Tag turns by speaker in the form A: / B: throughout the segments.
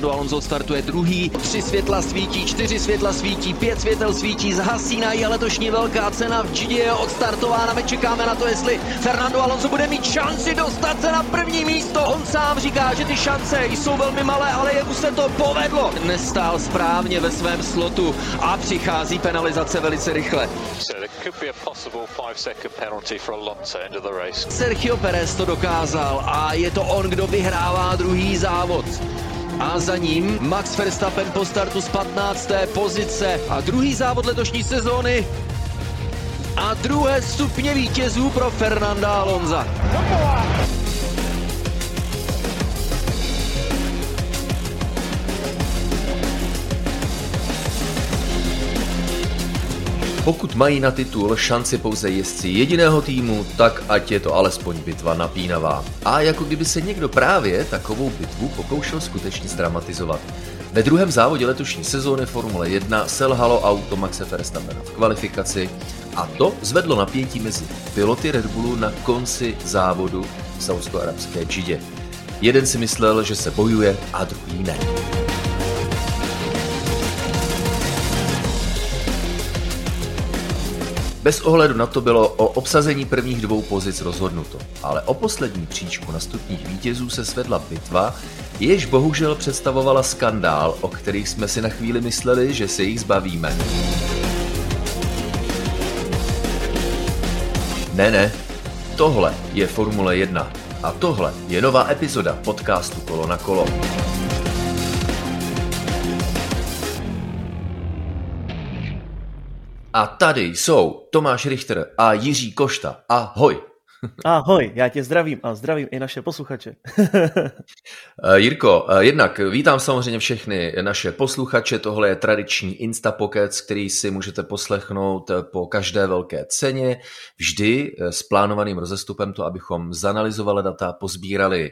A: Fernando Alonso startuje druhý, tři světla svítí, čtyři světla svítí, pět světel svítí, zhasínají a letošní velká cena v GD je odstartována. My čekáme na to, jestli Fernando Alonso bude mít šanci dostat se na první místo. On sám říká, že ty šance jsou velmi malé, ale jemu se to povedlo. Nestál správně ve svém slotu a přichází penalizace velice rychle. Sergio Perez to dokázal a je to on, kdo vyhrává druhý závod. A za ním Max Verstappen po startu z 15. pozice a druhý závod letošní sezóny a druhé stupně vítězů pro Fernanda Alonza.
B: Pokud mají na titul šanci pouze jezdci jediného týmu, tak ať je to alespoň bitva napínavá. A jako kdyby se někdo právě takovou bitvu pokoušel skutečně zdramatizovat. Ve druhém závodě letošní sezóny Formule 1 selhalo auto Maxe Verstappena v kvalifikaci a to zvedlo napětí mezi piloty Red Bullu na konci závodu v saudsko-arabské Džidě. Jeden si myslel, že se bojuje a druhý ne. Bez ohledu na to bylo o obsazení prvních dvou pozic rozhodnuto, ale o poslední příčku na stupních vítězů se svedla bitva, jež bohužel představovala skandál, o kterých jsme si na chvíli mysleli, že se jich zbavíme. Ne, ne, tohle je Formule 1 a tohle je nová epizoda podcastu Kolo na kolo. A tady jsou Tomáš Richter a Jiří Košta. Ahoj.
C: Ahoj, já tě zdravím a zdravím i naše posluchače.
B: Eh, Jirko, eh, jednak vítám samozřejmě všechny naše posluchače. Tohle je tradiční Instapokec, který si můžete poslechnout eh, po každé velké ceně. Vždy s plánovaným rozestupem to, abychom zanalizovali data, pozbírali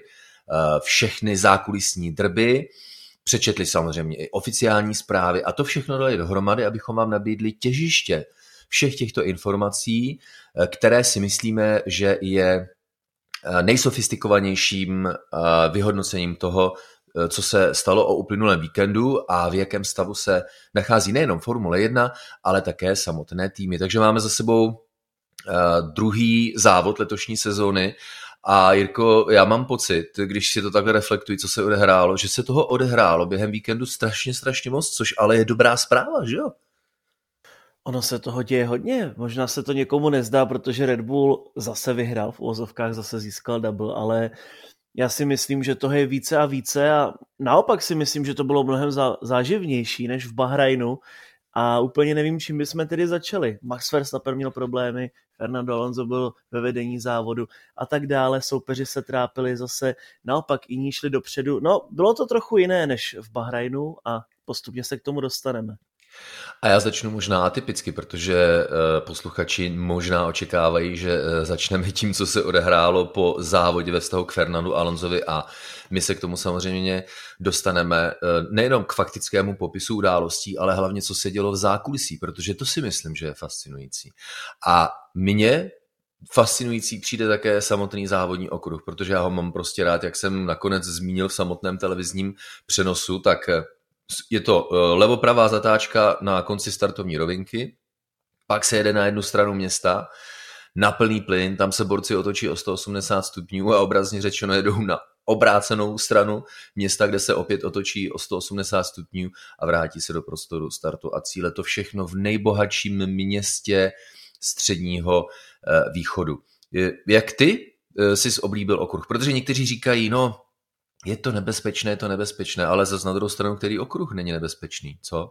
B: všechny zákulisní drby přečetli samozřejmě i oficiální zprávy a to všechno dali dohromady, abychom vám nabídli těžiště všech těchto informací, eh, které si myslíme, že je eh, nejsofistikovanějším eh, vyhodnocením toho, co se stalo o uplynulém víkendu a v jakém stavu se nachází nejenom Formule 1, ale také samotné týmy. Takže máme za sebou druhý závod letošní sezóny a Jirko, já mám pocit, když si to takhle reflektuji, co se odehrálo, že se toho odehrálo během víkendu strašně, strašně moc, což ale je dobrá zpráva, že jo?
C: Ono se toho děje hodně. Možná se to někomu nezdá, protože Red Bull zase vyhrál, v úvozovkách zase získal double, ale já si myslím, že toho je více a více a naopak si myslím, že to bylo mnohem záživnější než v Bahrajnu, a úplně nevím, čím bychom tedy začali. Max Verstappen měl problémy, Fernando Alonso byl ve vedení závodu a tak dále. Soupeři se trápili zase, naopak jiní šli dopředu. No, bylo to trochu jiné než v Bahrajnu a postupně se k tomu dostaneme.
B: A já začnu možná atypicky, protože eh, posluchači možná očekávají, že eh, začneme tím, co se odehrálo po závodě ve vztahu k Fernandu Alonsovi a my se k tomu samozřejmě dostaneme eh, nejenom k faktickému popisu událostí, ale hlavně, co se dělo v zákulisí, protože to si myslím, že je fascinující. A mně fascinující přijde také samotný závodní okruh, protože já ho mám prostě rád, jak jsem nakonec zmínil v samotném televizním přenosu, tak je to eh, levopravá zatáčka na konci startovní rovinky, pak se jede na jednu stranu města, na plný plyn, tam se borci otočí o 180 stupňů a obrazně řečeno jedou na obrácenou stranu města, kde se opět otočí o 180 stupňů a vrátí se do prostoru startu a cíle. To všechno v nejbohatším městě středního eh, východu. Jak ty eh, jsi oblíbil okruh? Protože někteří říkají, no je to nebezpečné, je to nebezpečné, ale zase na druhou stranu, který okruh není nebezpečný, co?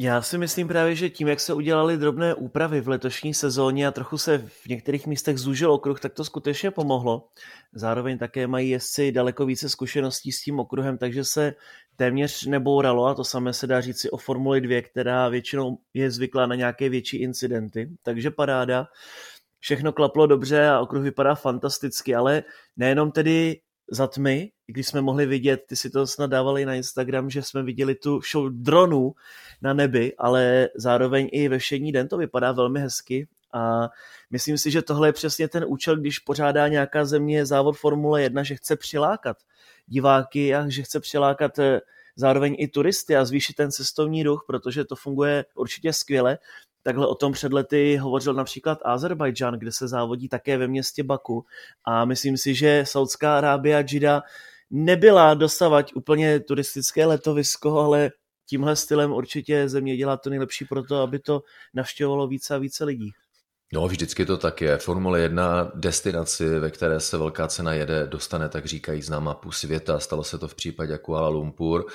C: Já si myslím právě, že tím, jak se udělali drobné úpravy v letošní sezóně a trochu se v některých místech zúžil okruh, tak to skutečně pomohlo. Zároveň také mají jezdci daleko více zkušeností s tím okruhem, takže se téměř nebouralo a to samé se dá říct si o Formuli 2, která většinou je zvyklá na nějaké větší incidenty, takže paráda. Všechno klaplo dobře a okruh vypadá fantasticky, ale nejenom tedy za tmy, když jsme mohli vidět, ty si to snad dávali na Instagram, že jsme viděli tu show dronů na nebi, ale zároveň i ve všední den to vypadá velmi hezky a myslím si, že tohle je přesně ten účel, když pořádá nějaká země závod Formule 1, že chce přilákat diváky a že chce přilákat eh, zároveň i turisty a zvýšit ten cestovní ruch, protože to funguje určitě skvěle. Takhle o tom před lety hovořil například Azerbajdžán, kde se závodí také ve městě Baku a myslím si, že Saudská Arábie a Džida nebyla dosavať úplně turistické letovisko, ale tímhle stylem určitě země dělá to nejlepší pro to, aby to navštěvovalo více a více lidí.
B: No, vždycky to tak je. Formule 1 destinaci, ve které se velká cena jede, dostane, tak říkají, na mapu světa. Stalo se to v případě Kuala Lumpur.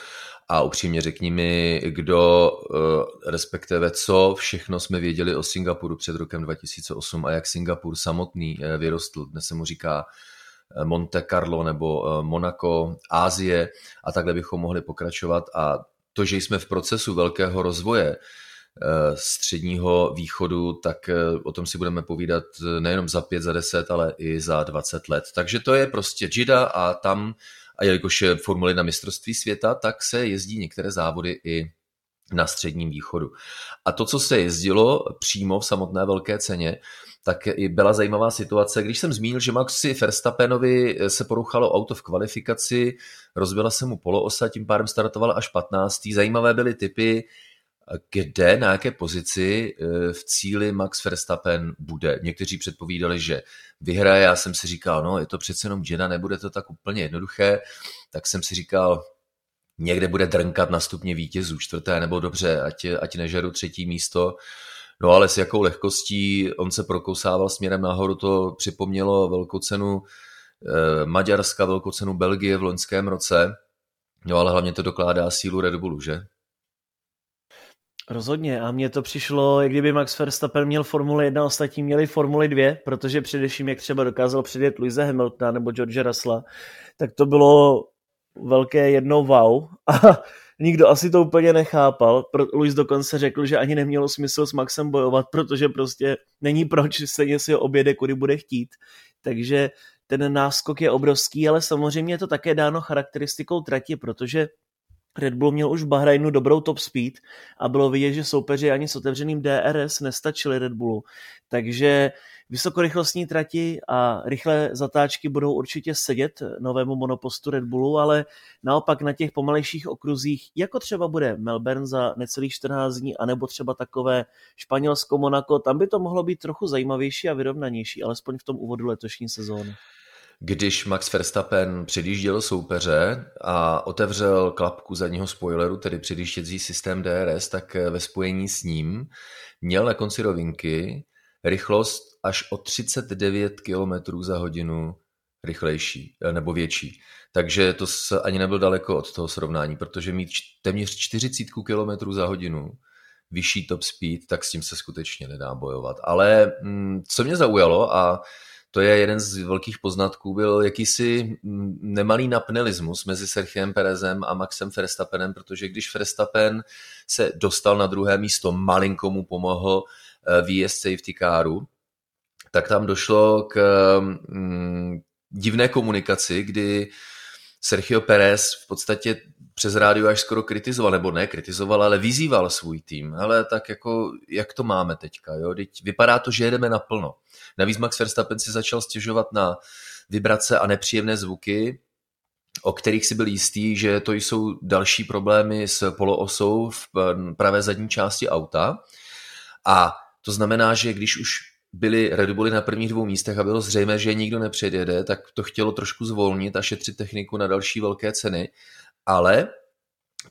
B: A upřímně řekni mi, kdo, eh, respektive co všechno jsme věděli o Singapuru před rokem 2008 a jak Singapur samotný eh, vyrostl. Dnes se mu říká eh, Monte Carlo nebo Monaco, Ázie a takhle bychom mohli pokračovat. A to, že jsme v procesu velkého rozvoje, středního východu, tak eh, o tom si budeme povídat eh, nejenom za pět, za deset, ale i za 20 let. Takže to je prostě Jida a tam, a jelikož je Formule na mistrovství světa, tak se jezdí některé závody i na středním východu. A to, co se jezdilo přímo v samotné velké ceně, tak byla zajímavá situace. Když jsem zmínil, že Maxi Verstappenovi se poruchalo auto v kvalifikaci, rozbila se mu poloosa, tím pádem startoval až 15. Zajímavé byly typy, kde, na jaké pozici eh, v cíli Max Verstappen bude. Někteří předpovídali, že vyhraje, já jsem si říkal, no je to přece jenom Jedda, nebude to tak úplně jednoduché, tak jsem si říkal, někde bude drnkat na stupně vítězů, čtvrté nebo dobře, ať, ať nežeru třetí místo. No ale s jakou lehkostí on se prokousával směrem nahoru, to připomnělo velkou cenu eh, Maďarska, velkou cenu Belgie v loňském roce. No ale hlavně to dokládá sílu Red Bullu, že?
C: Rozhodně a mně to přišlo, jak kdyby Max Verstappen měl Formule 1, ostatní měli Formule 2, protože především, jak třeba dokázal předjet Luise Hamiltona nebo George Russella, tak to bylo velké jedno wow a nikdo asi to úplně nechápal. Luis dokonce řekl, že ani nemělo smysl s Maxem bojovat, protože prostě není proč, stejně si ho objede, kudy bude chtít. Takže ten náskok je obrovský, ale samozřejmě je to také dáno charakteristikou trati, protože Red Bull měl už v Bahrajnu dobrou top speed a bylo vidět, že soupeři ani s otevřeným DRS nestačili Red Bullu. Takže vysokorychlostní trati a rychlé zatáčky budou určitě sedět novému monopostu Red Bullu, ale naopak na těch pomalejších okruzích, jako třeba bude Melbourne za necelých 14 dní, anebo třeba takové Španělsko, Monako, tam by to mohlo být trochu zajímavější a vyrovnanější, alespoň v tom úvodu letošní sezóny
B: když Max Verstappen předjížděl soupeře a otevřel klapku zadního spoileru, tedy předjížděcí systém DRS, tak ve spojení s ním měl na konci rovinky rychlost až o 39 km za hodinu rychlejší nebo větší. Takže to ani nebyl daleko od toho srovnání, protože mít téměř 40 km za hodinu vyšší top speed, tak s tím se skutečně nedá bojovat. Ale mm, co mě zaujalo a to je jeden z velkých poznatků, byl jakýsi nemalý napnelismus mezi Sergiem Perezem a Maxem Verstappenem, protože když Verstappen se dostal na druhé místo, malinko mu pomohl eh, výjezd safety caru, tak tam došlo k mm, divné komunikaci, kdy Sergio Perez v podstatě přes rádio až skoro kritizoval, nebo ne kritizoval, ale vyzýval svůj tým. Ale tak jako, jak to máme teďka, jo? Teď vypadá to, že jedeme naplno. Navíc Max Verstappen si začal stěžovat na vibrace a nepříjemné zvuky, o kterých si byl jistý, že to jsou další problémy s poloosou v pravé zadní části auta. A to znamená, že když už byli Red Bulli na prvních dvou místech a bylo zřejmé, že nikdo nepředjede, tak to chtělo trošku zvolnit a šetřit techniku na další velké ceny. Ale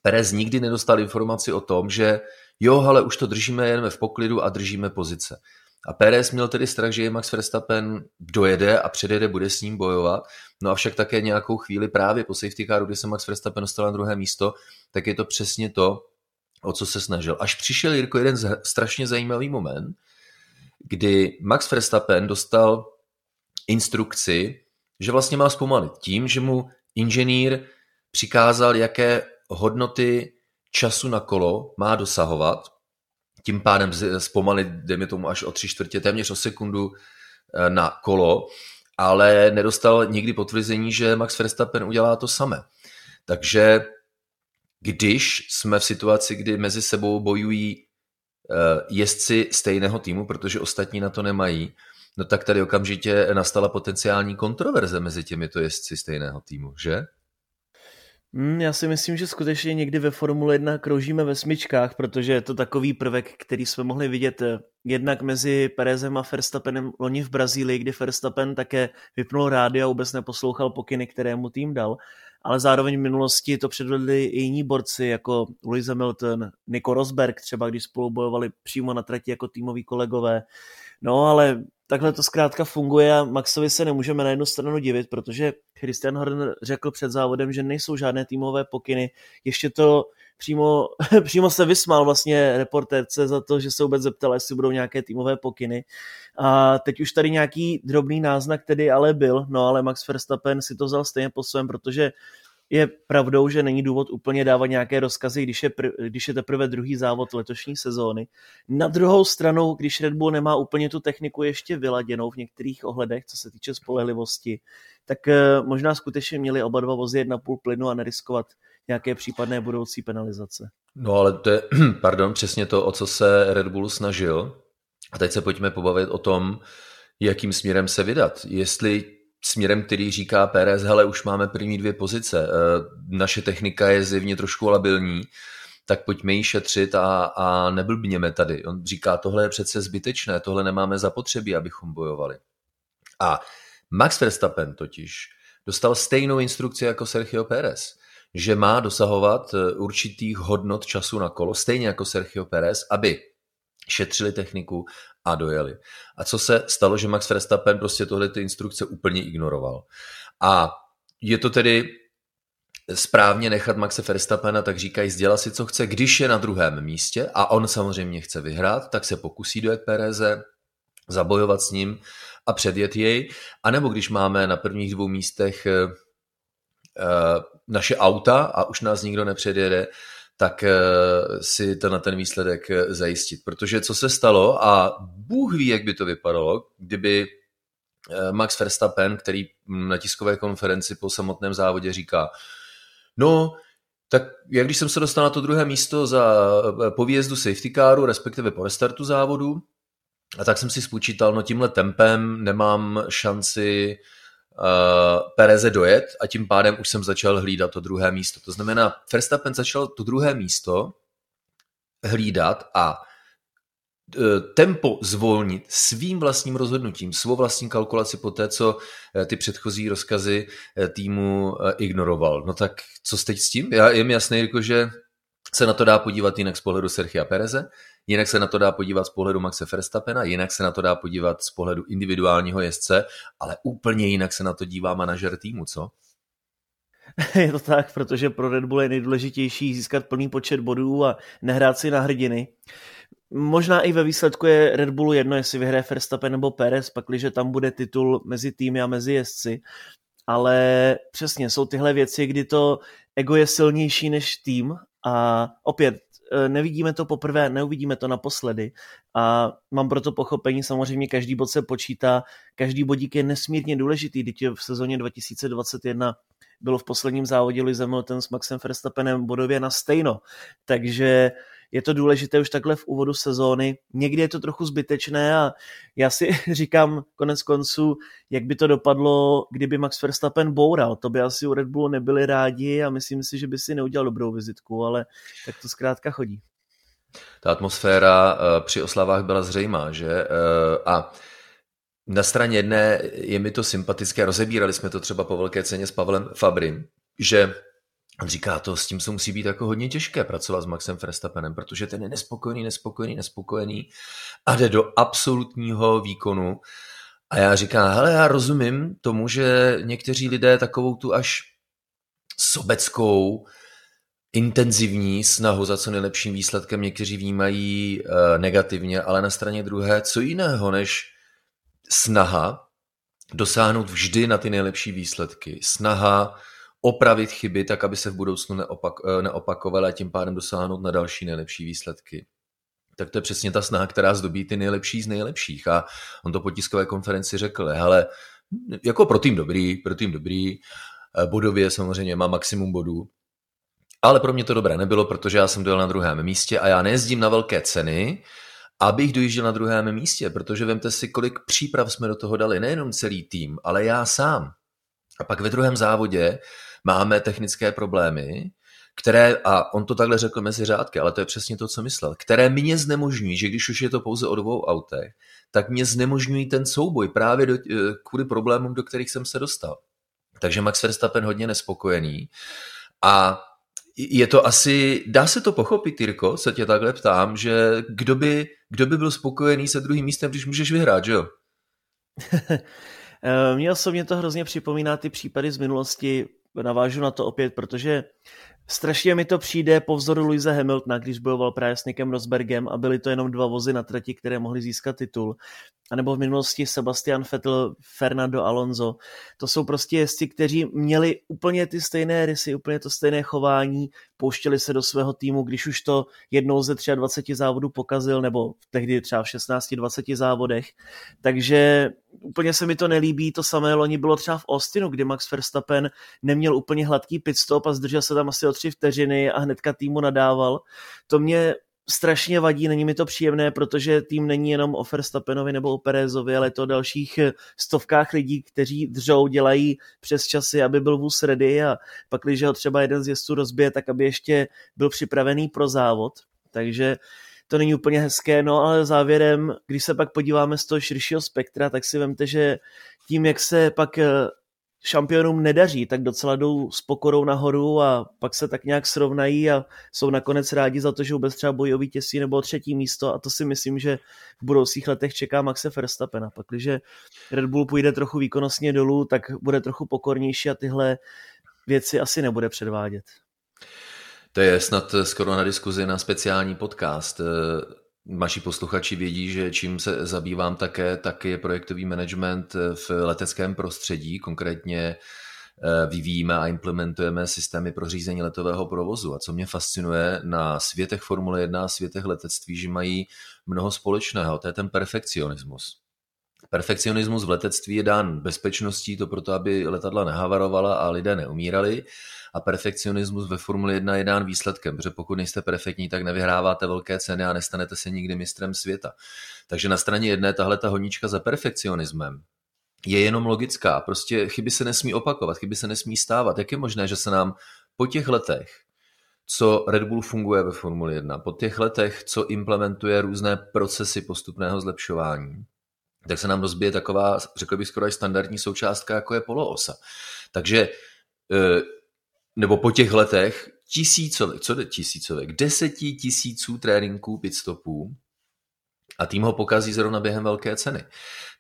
B: Perez nikdy nedostal informaci o tom, že jo, ale už to držíme, jen v poklidu a držíme pozice. A Pérez měl tedy strach, že je Max Verstappen dojede a předjede, bude s ním bojovat. No a však také nějakou chvíli právě po safety caru, kdy se Max Verstappen dostal na druhé místo, tak je to přesně to, o co se snažil. Až přišel Jirko jeden strašně zajímavý moment, kdy Max Verstappen dostal instrukci, že vlastně má zpomalit tím, že mu inženýr přikázal, jaké hodnoty času na kolo má dosahovat tím pádem zpomalit, dejme tomu, až o tři čtvrtě, téměř o sekundu eh, na kolo, ale nedostal nikdy potvrzení, že Max Verstappen udělá to samé. Takže když jsme v situaci, kdy mezi sebou bojují eh, jezdci stejného týmu, protože ostatní na to nemají, no tak tady okamžitě nastala potenciální kontroverze mezi těmito jezdci stejného týmu, že?
C: Hmm, já si myslím, že skutečně někdy ve Formule 1 kroužíme ve smyčkách, protože je to takový prvek, který jsme mohli vidět eh, jednak mezi Perezem a Verstappenem loni v Brazílii, kdy Verstappen také vypnul rádio a vůbec neposlouchal pokyny, které mu tým dal. Ale zároveň v minulosti to předvedli i jiní borci, jako Lewis Hamilton, Nico Rosberg, třeba když spolu bojovali přímo na trati jako týmoví kolegové. No ale takhle to zkrátka funguje a Maxovi se nemůžeme na jednu stranu divit, protože Christian Horner řekl před závodem, že nejsou žádné týmové pokyny. Ještě to přímo, přímo se vysmál vlastně reportérce za to, že se vůbec zeptal, jestli budou nějaké týmové pokyny. A teď už tady nějaký drobný náznak tedy ale byl, no ale Max Verstappen si to vzal stejně po svém, protože je pravdou, že není důvod úplně dávat nějaké rozkazy, když je, pr- když je teprve druhý závod letošní sezóny. Na druhou stranu, když Red Bull nemá úplně tu techniku ještě vyladěnou v některých ohledech, co se týče spolehlivosti, tak eh, možná skutečně měli oba dva vozy jedna půl plynu a neriskovat nějaké případné budoucí penalizace.
B: No ale to je, pardon, přesně to, o co se Red Bull snažil. A teď se pojďme pobavit o tom, jakým směrem se vydat. Jestli směrem, který říká Pérez, hele, už máme první dvě pozice, eh, naše technika je zjevně trošku labilní, tak pojďme ji šetřit a, a neblbněme tady. On říká, tohle je přece zbytečné, tohle nemáme zapotřebí, abychom bojovali. A Max Verstappen totiž dostal stejnou instrukci jako Sergio Pérez, že má dosahovat eh, určitých hodnot času na kolo, stejně jako Sergio Pérez, aby šetřili techniku a dojeli. A co se stalo, že Max Verstappen prostě tohle ty instrukce úplně ignoroval. A je to tedy správně nechat Maxe Verstappena, tak říkají, dělat si, co chce, když je na druhém místě a on samozřejmě chce vyhrát, tak se pokusí dojet Pereze, zabojovat s ním a předjet jej. A nebo když máme na prvních dvou místech eh, eh, naše auta a už nás nikdo nepředjede, tak eh, si to na ten výsledek eh, zajistit. Protože co se stalo a Bůh ví, jak by to vypadalo, kdyby eh, Max Verstappen, který na tiskové konferenci po samotném závodě říká, no, tak jak když jsem se dostal na to druhé místo za po výjezdu safety caru, respektive po restartu závodu, a tak jsem si spočítal, no tímhle tempem nemám šanci uh, Pereze dojet a tím pádem už jsem začal hlídat to druhé místo. To znamená, Verstappen začal to druhé místo hlídat a uh, tempo zvolnit svým vlastním rozhodnutím, svou vlastní kalkulaci po té, co uh, ty předchozí rozkazy týmu ignoroval. No tak co teď s tím? Já, je mi jasné, jako, že se na to dá podívat jinak z pohledu Sergia Pereze, jinak se na to dá podívat z pohledu Maxe Verstappena, jinak se na to dá podívat z pohledu individuálního jezdce, ale úplně jinak se na to dívá manažer týmu, co?
C: Je to tak, protože pro Red Bull je nejdůležitější získat plný počet bodů a nehrát si na hrdiny. Možná i ve výsledku je Red Bullu jedno, jestli vyhraje Verstappen nebo Perez, pakliže tam bude titul mezi týmy a mezi jezdci. Ale přesně, jsou tyhle věci, kdy to ego je silnější než tým a opět nevidíme to poprvé, neuvidíme to naposledy. A mám proto pochopení, samozřejmě každý bod se počítá, každý bodík je nesmírně důležitý, teď v sezóně 2021 bylo v posledním závodě Lewis Hamilton s Maxem Verstappenem bodově na stejno, takže je to důležité už takhle v úvodu sezóny. Někdy je to trochu zbytečné a já si říkám konec konců, jak by to dopadlo, kdyby Max Verstappen boural. To by asi u Red Bullu nebyli rádi a myslím si, že by si neudělal dobrou vizitku, ale tak to zkrátka chodí.
B: Ta atmosféra eh, při oslavách byla zřejmá, že? Eh, a na straně jedné je mi to sympatické, rozebírali jsme to třeba po velké ceně s Pavlem Fabrym, že říká, to s tím se musí být jako hodně těžké pracovat s Maxem Verstappenem, protože ten je nespokojený, nespokojený, nespokojený a jde do absolutního výkonu. A já říkám, hele, já rozumím tomu, že někteří lidé takovou tu až sobeckou, intenzivní snahu za co nejlepším výsledkem někteří vnímají e, negativně, ale na straně druhé, co jiného než snaha dosáhnout vždy na ty nejlepší výsledky, snaha opravit chyby tak, aby se v budoucnu neopak, eh, neopakovaly a tím pádem dosáhnout na další nejlepší výsledky. Tak to je přesně ta snaha, která zdobí ty nejlepší z nejlepších. A on to po tiskové konferenci řekl, hele, jako pro tým dobrý, pro tým dobrý, eh, bodově samozřejmě má maximum bodů, ale pro mě to dobré nebylo, protože já jsem dojel na druhém místě a já nejezdím na velké ceny, abych dojížděl na druhém místě, protože vemte si, kolik příprav jsme do toho dali, nejenom celý tým, ale já sám. A pak ve druhém závodě máme technické problémy, které, a on to takhle řekl mezi řádky, ale to je přesně to, co myslel, které mě znemožňují, že když už je to pouze o dvou autech, tak mě znemožňují ten souboj právě do, eh, kvůli problémům, do kterých jsem se dostal. Takže Max Verstappen hodně nespokojený a je to asi, dá se to pochopit, Jirko, se tě takhle ptám, že kdo by, kdo by byl spokojený se druhým místem, když můžeš vyhrát, že jo?
C: Eh, mně osobně to hrozně připomíná ty případy z minulosti, navážu na to opět, protože Strašně mi to přijde po vzoru Louise Hamiltona, když bojoval právě s Nickem Rosbergem a byly to jenom dva vozy na trati, které mohly získat titul. A nebo v minulosti Sebastian Vettel, Fernando Alonso. To jsou prostě jezdci, kteří měli úplně ty stejné rysy, úplně to stejné chování, pouštěli se do svého týmu, když už to jednou ze 23 závodů pokazil, nebo tehdy třeba v 16-20 závodech. Takže úplně se mi to nelíbí. To samé loni bylo třeba v Austinu, kdy Max Verstappen neměl úplně hladký pitstop a zdržel se tam asi o tři vteřiny a hnedka týmu nadával. To mě strašně vadí, není mi to příjemné, protože tým není jenom o Verstappenovi nebo o Perezovi, ale to o dalších stovkách lidí, kteří dřou, dělají přes časy, aby byl vůz ready a pak, když ho třeba jeden z jezdců rozbije, tak aby ještě byl připravený pro závod. Takže to není úplně hezké, no ale závěrem, když se pak podíváme z toho širšího spektra, tak si vemte, že tím, jak se pak eh, šampionům nedaří, tak docela jdou s pokorou nahoru a pak se tak nějak srovnají a jsou nakonec rádi za to, že vůbec třeba bojí o vítězství nebo o třetí místo a to si myslím, že v budoucích letech čeká Maxe Verstappena. Pak, když Red Bull půjde trochu výkonnostně dolů, tak bude trochu pokornější a tyhle věci asi nebude předvádět.
B: To je snad skoro na diskuzi na speciální podcast. Vaši posluchači vědí, že čím se zabývám také, tak je projektový management v leteckém prostředí. Konkrétně eh, vyvíjíme a implementujeme systémy pro řízení letového provozu. A co mě fascinuje na světech Formule 1 a světech letectví, že mají mnoho společného. To je ten perfekcionismus. Perfekcionismus v letectví je dán bezpečností, to proto, aby letadla nehavarovala a lidé neumírali a perfekcionismus ve Formuli 1 je dán výsledkem, protože pokud nejste perfektní, tak nevyhráváte velké ceny a nestanete se nikdy mistrem světa. Takže na straně jedné tahle ta honička za perfekcionismem je jenom logická. Prostě chyby se nesmí opakovat, chyby se nesmí stávat. Jak je možné, že se nám po těch letech, co Red Bull funguje ve Formuli 1, po těch letech, co implementuje různé procesy postupného zlepšování, tak se nám rozbije taková, řekl bych skoro standardní součástka, jako je poloosa. Takže eh, nebo po těch letech tisícovek, co je tisícovek, deseti tisíců tréninků pitstopů a tým ho pokazí zrovna během velké ceny.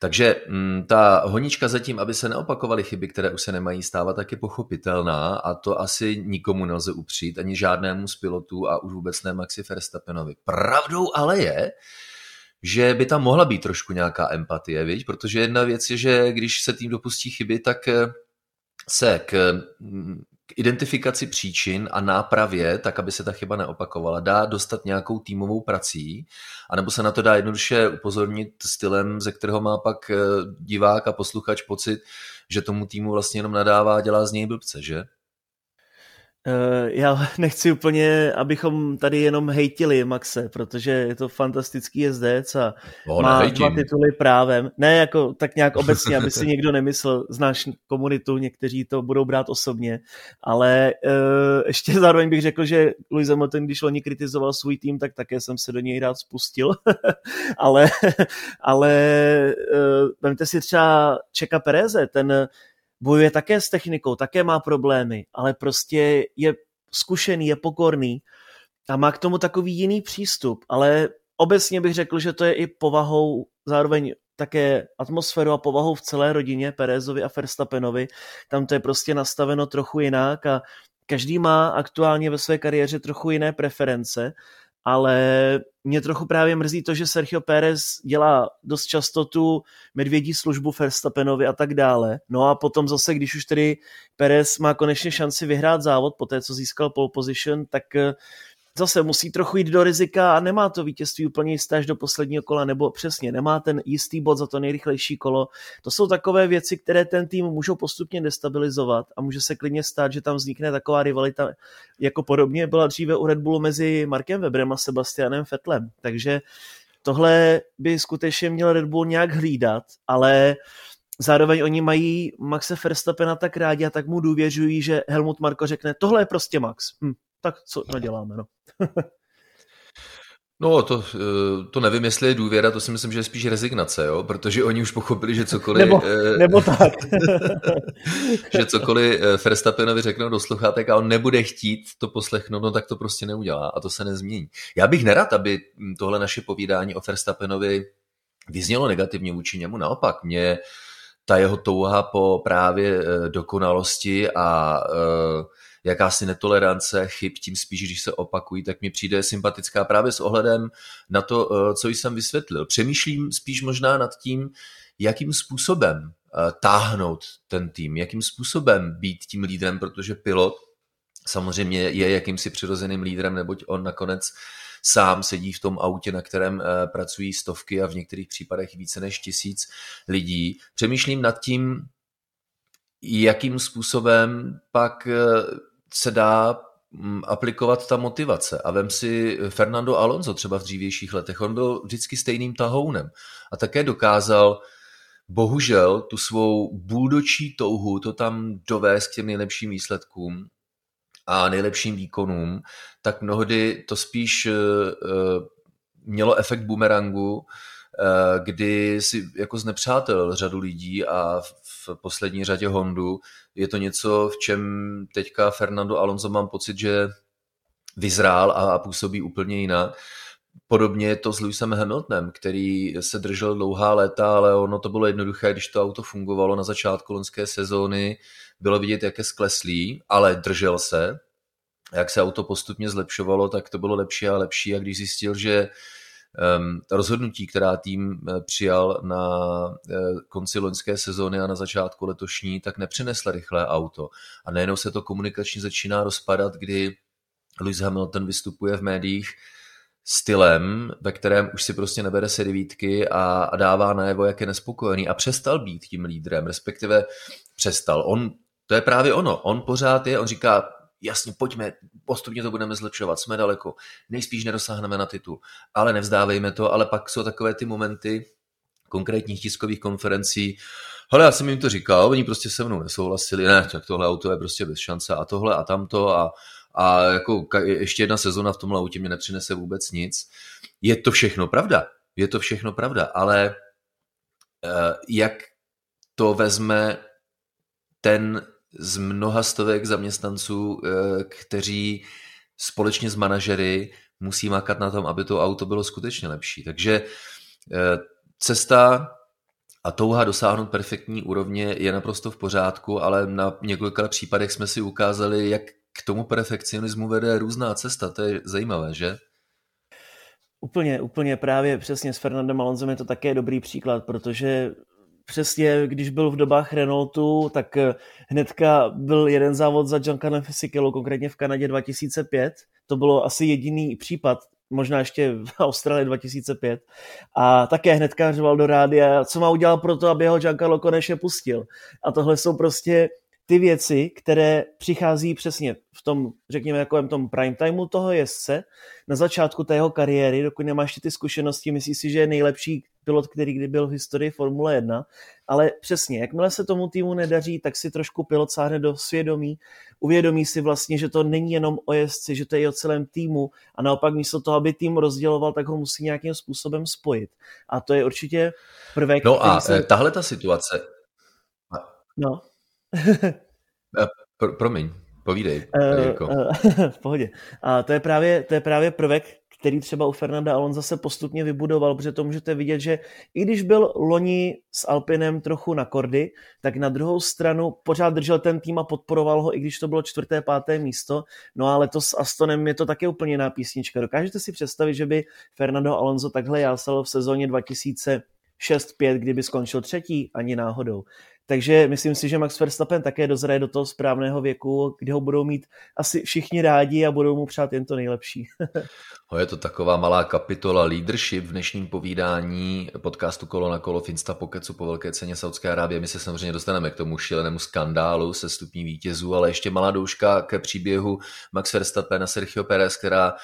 B: Takže mm, ta honička zatím, aby se neopakovaly chyby, které už se nemají stávat, tak je pochopitelná a to asi nikomu nelze upřít, ani žádnému z pilotů a už vůbec ne Maxi Verstappenovi. Pravdou ale je, že by tam mohla být trošku nějaká empatie, viď? protože jedna věc je, že když se tým dopustí chyby, tak eh, se k mm, identifikaci příčin a nápravě, tak aby se ta chyba neopakovala, dá dostat nějakou týmovou prací, anebo se na to dá jednoduše upozornit stylem, ze kterého má pak eh, divák a posluchač pocit, že tomu týmu vlastně jenom nadává a dělá z něj blbce, že?
C: Eh, já nechci úplně, abychom tady jenom hejtili Maxe, protože je to fantastický jezdec a no, má dva tituly právem. Ne jako tak nějak obecně, aby si někdo nemyslel, znáš komunitu, někteří to budou brát osobně, ale uh, ještě zároveň bych řekl, že Louis Hamilton, když loni kritizoval svůj tým, tak také jsem se do něj rád spustil, ale, ale uh, vemte si třeba Čeka Pereze, ten bojuje také s technikou, také má problémy, ale prostě je zkušený, je pokorný a má k tomu takový jiný přístup, ale obecně bych řekl, že to je i povahou zároveň také atmosféru a povahou v celé rodině Perezovi a Verstappenovi. Tam to je prostě nastaveno trochu jinak a každý má aktuálně ve své kariéře trochu jiné preference ale mě trochu právě mrzí to, že Sergio Pérez dělá dost často tu medvědí službu Verstappenovi a tak dále. No a potom zase, když už tedy Pérez má konečně šanci vyhrát závod po té, co získal pole position, tak eh, zase musí trochu jít do rizika a nemá to vítězství úplně jisté až do posledního kola, nebo přesně nemá ten jistý bod za to nejrychlejší kolo. To jsou takové věci, které ten tým můžou postupně destabilizovat a může se klidně stát, že tam vznikne taková rivalita, jako podobně byla dříve u Red Bullu mezi Markem Weberem a Sebastianem Fettlem. Takže tohle by skutečně měl Red Bull nějak hlídat, ale zároveň oni mají Maxe Verstappena tak rádi a tak mu důvěřují, že Helmut Marko řekne, tohle je prostě Max. Hm, tak co naděláme, no.
B: No, to, eh, to nevím, jestli je důvěra, to si myslím, že je spíš rezignace, jo? protože oni už pochopili, že cokoliv...
C: nebo, eh, nebo tak.
B: že cokoliv eh, Verstappenovi řeknou do sluchátek a on nebude chtít to poslechnout, no tak to prostě neudělá a to se nezmění. Já bych nerad, aby tohle naše povídání o Verstappenovi vyznělo negativně vůči němu, naopak mě ta jeho touha po právě dokonalosti a uh, jakási netolerance chyb, tím spíš, když se opakují, tak mi přijde sympatická právě s ohledem na to, eh, co jsem vysvětlil. Přemýšlím spíš možná nad tím, jakým způsobem eh, táhnout ten tým, jakým způsobem být tím lídrem, protože pilot samozřejmě je jakýmsi přirozeným lídrem, neboť on nakonec sám sedí v tom autě, na kterém eh, pracují stovky a v některých případech více než tisíc lidí. Přemýšlím nad tím, jakým způsobem pak se dá mm, aplikovat ta motivace. A vem si Fernando Alonso třeba v dřívějších letech, on byl vždycky stejným tahounem a také dokázal bohužel tu svou bůdočí touhu to tam dovést k těm nejlepším výsledkům a nejlepším výkonům, tak mnohdy to spíš uh, mělo efekt bumerangu, Eh, kdy si jako znepřátel řadu lidí a v poslední řadě Hondu je to něco, v čem teďka Fernando Alonso mám pocit, že vyzrál a působí úplně jinak. Podobně je to s Lewisem Hamiltonem, který se držel dlouhá léta, ale ono to bylo jednoduché, když to auto fungovalo na začátku loňské sezóny, bylo vidět, jak je skleslý, ale držel se. Jak se auto postupně zlepšovalo, tak to bylo lepší a lepší a když zjistil, že rozhodnutí, která tým eh, přijal na uh, konci loňské sezóny a na začátku letošní, tak nepřinesla rychlé auto. A najednou se to komunikačně začíná rozpadat, kdy Lewis Hamilton vystupuje v médiích stylem, ve kterém už si prostě nebere se devítky a, a dává najevo, jak je nespokojený a přestal být tím lídrem, respektive přestal. On, to je právě ono, on pořád je, on říká, jasně, pojďme, postupně to budeme zlepšovat, jsme daleko, nejspíš nedosáhneme na titul, ale nevzdávejme to, ale pak jsou takové ty momenty konkrétních tiskových konferencí, hele, já jsem jim to říkal, oni prostě se mnou nesouhlasili, ne, tak tohle auto je prostě bez šance a tohle a tamto a, a jako ještě jedna sezona v tomhle autě mě nepřinese vůbec nic. Je to všechno pravda, je to všechno pravda, ale uh, jak to vezme ten z mnoha stovek zaměstnanců, eh, kteří společně s manažery musí makat na tom, aby to auto bylo skutečně lepší. Takže eh, cesta a touha dosáhnout perfektní úrovně je naprosto v pořádku, ale na několika případech jsme si ukázali, jak k tomu perfekcionismu vede různá cesta. To je zajímavé, že?
C: Úplně, úplně právě přesně s Fernandem Alonzem je to také dobrý příklad, protože přesně, když byl v dobách Renaultu, tak eh, hnedka byl jeden závod za Giancarlo Fisichella, konkrétně v Kanadě 2005. To bylo asi jediný případ, možná ještě v Austrálii 2005. A také hnedka řval do rádia, co má udělat pro to, aby ho Giancarlo konečně pustil. A tohle jsou prostě ty věci, které přichází přesně v tom, řekněme, takovém tom prime timeu toho jezdce, na začátku té jeho kariéry, dokud nemá ještě ty zkušenosti, myslí si, že je nejlepší pilot, který kdy byl v historii Formule 1, ale přesně, jakmile se tomu týmu nedaří, tak si trošku pilot sáhne do svědomí, uvědomí si vlastně, že to není jenom o jezdci, že to je i o celém týmu a naopak místo toho, aby tým rozděloval, tak ho musí nějakým způsobem spojit. A to je určitě prvek,
B: No a se... tahle ta situace...
C: No.
B: Eh, pro, promiň, povídej.
C: Uh, uh, v pohodě. A to je, právě, to je právě prvek, který třeba u Fernanda Alonso se postupně vybudoval, protože to můžete vidět, že i když byl loni s Alpinem trochu na kordy, tak na druhou stranu pořád držel ten tým a podporoval ho, i když to bylo čtvrté, páté místo. No a letos s Astonem je to také úplně jiná písnička. Dokážete si představit, že by Fernando Alonso takhle jásal v sezóně 2000 6-5, kdyby skončil třetí, ani náhodou. Takže myslím si, že Max Verstappen také dozraje do toho správného věku, kde ho budou mít asi všichni rádi a budou mu přát jen to nejlepší.
B: no je to taková malá kapitola leadership v dnešním povídání podcastu Kolo na kolo Finsta Pokecu po velké ceně Saudské Arábie. My se samozřejmě dostaneme k tomu šílenému skandálu se stupní vítězů, ale ještě malá douška ke příběhu Max Verstappen a Sergio Perez, která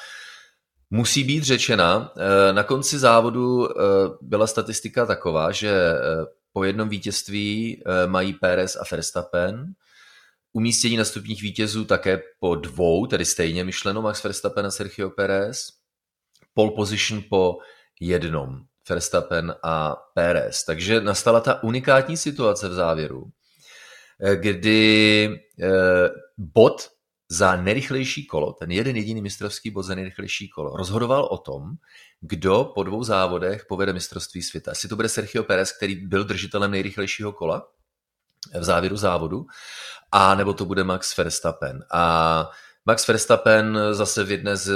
B: Musí být řečena, eh, na konci závodu eh, byla statistika taková, že eh, po jednom vítězství mají Pérez a Verstappen. Umístění na stupních vítězů také po dvou, tedy stejně myšleno Max Verstappen a Sergio Pérez. Pole position po jednom, Verstappen a Pérez. Takže nastala ta unikátní situace v závěru, kdy bod za nejrychlejší kolo, ten jeden jediný mistrovský bod za nejrychlejší kolo, rozhodoval o tom, kdo po dvou závodech povede mistrovství světa. Jestli to bude Sergio Perez, který byl držitelem nejrychlejšího kola v závěru závodu, a nebo to bude Max Verstappen. A Max Verstappen zase v jedné z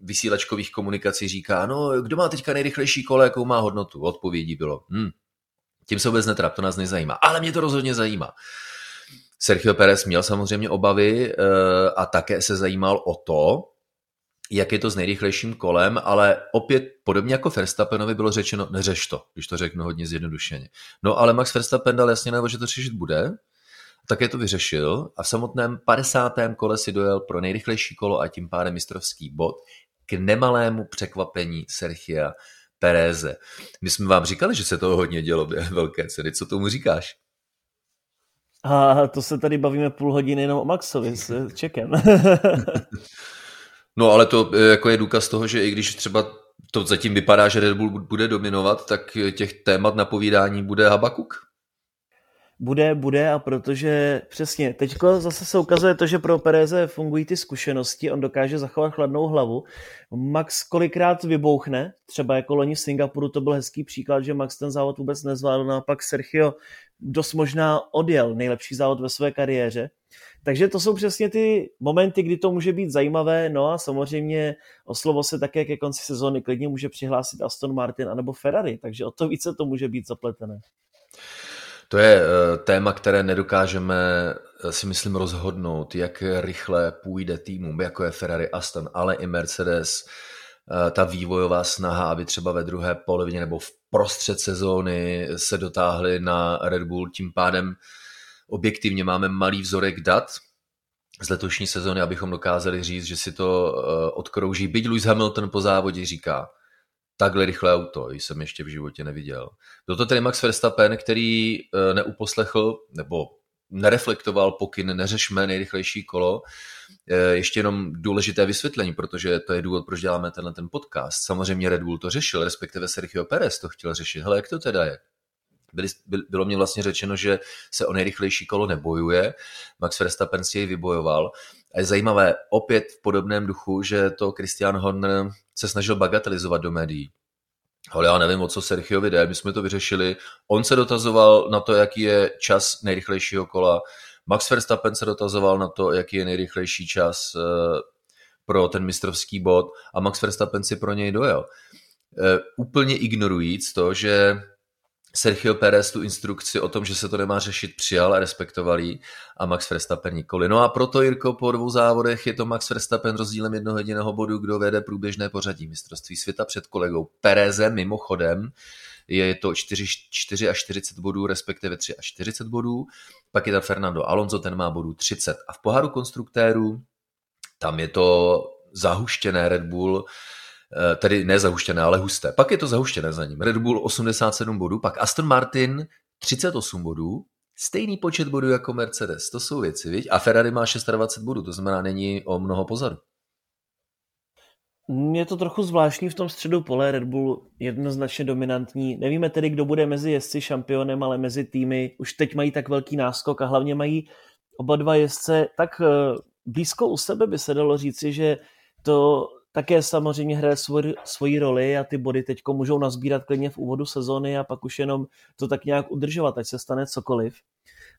B: vysílačkových komunikací říká, no kdo má teďka nejrychlejší kolo, jakou má hodnotu? Odpovědí bylo, hm, tím se vůbec netrap, to nás nezajímá. Ale mě to rozhodně zajímá. Sergio Perez měl samozřejmě obavy eh, a také se zajímal o to, jak je to s nejrychlejším kolem, ale opět podobně jako Verstappenovi bylo řečeno, neřeš to, když to řeknu hodně zjednodušeně. No ale Max Verstappen dal jasně najevo, že to řešit bude, také to vyřešil a v samotném 50. kole si dojel pro nejrychlejší kolo a tím pádem mistrovský bod k nemalému překvapení Sergia Pereze. My jsme vám říkali, že se toho hodně dělo během velké ceny. Co tomu říkáš?
C: A to se tady bavíme půl hodiny jenom o Maxovi s Čekem.
B: no ale to e, jako je důkaz toho, že i když třeba to zatím vypadá, že Red Bull bude dominovat, tak těch témat na povídání bude Habakuk
C: bude, bude a protože přesně, teďko zase se ukazuje to, že pro Pereze fungují ty zkušenosti, on dokáže zachovat chladnou hlavu. Max kolikrát vybouchne, třeba jako loni v Singapuru, to byl hezký příklad, že Max ten závod vůbec nezvládl, naopak Sergio dost možná odjel nejlepší závod ve své kariéře. Takže to jsou přesně ty momenty, kdy to může být zajímavé, no a samozřejmě o slovo se také ke konci sezóny klidně může přihlásit Aston Martin anebo Ferrari, takže o to více to může být zapletené.
B: To je eh, téma, které nedokážeme eh, si myslím rozhodnout, jak rychle půjde týmům, jako je Ferrari, Aston, ale i Mercedes, eh, ta vývojová snaha, aby třeba ve druhé polovině nebo v prostřed sezóny se dotáhli na Red Bull, tím pádem objektivně máme malý vzorek dat z letošní sezóny, abychom dokázali říct, že si to odkrouží. Byť Lewis Hamilton po závodě říká, takhle rychlé auto jsem ještě v životě neviděl. Byl to tedy Max Verstappen, který eh, neuposlechl nebo nereflektoval pokyn, neřešme nejrychlejší kolo. Eh, ještě jenom důležité vysvětlení, protože to je důvod, proč děláme tenhle ten podcast. Samozřejmě Red Bull to řešil, respektive Sergio Perez to chtěl řešit. Hele, jak to teda je? Bylo mě vlastně řečeno, že se o nejrychlejší kolo nebojuje. Max Verstappen si jej vybojoval. A je zajímavé opět v podobném duchu, že to Christian Horner se snažil bagatelizovat do médií. Ale já nevím, o co Sergio jde, my jsme to vyřešili. On se dotazoval na to, jaký je čas nejrychlejšího kola. Max Verstappen se dotazoval na to, jaký je nejrychlejší čas eh, pro ten mistrovský bod a Max Verstappen si pro něj dojel. Eh, úplně ignorujíc to, že Sergio Perez tu instrukci o tom, že se to nemá řešit, přijal a respektoval ji a Max Verstappen nikoli. No a proto, Jirko, po dvou závodech je to Max Verstappen rozdílem jednoho jediného bodu, kdo vede průběžné pořadí mistrovství světa před kolegou Perezem, mimochodem, je to 4, 4 až 40 bodů, respektive 3 až 40 bodů. Pak je tam Fernando Alonso, ten má bodů 30. A v poháru konstruktérů tam je to zahuštěné Red Bull, tedy ne zahuštěné, ale husté. Pak je to zahuštěné za ním. Red Bull 87 bodů, pak Aston Martin 38 bodů, stejný počet bodů jako Mercedes. To jsou věci, viď? A Ferrari má 26 bodů, to znamená, není o mnoho pozadu.
C: Je to trochu zvláštní v tom středu pole, Red Bull jednoznačně dominantní. Nevíme tedy, kdo bude mezi jezdci šampionem, ale mezi týmy už teď mají tak velký náskok a hlavně mají oba dva jezdce tak eh, blízko u sebe by se dalo říci, že to také samozřejmě hraje svoj, svoji roli a ty body teď můžou nazbírat klidně v úvodu sezóny a pak už jenom to tak nějak udržovat, ať se stane cokoliv.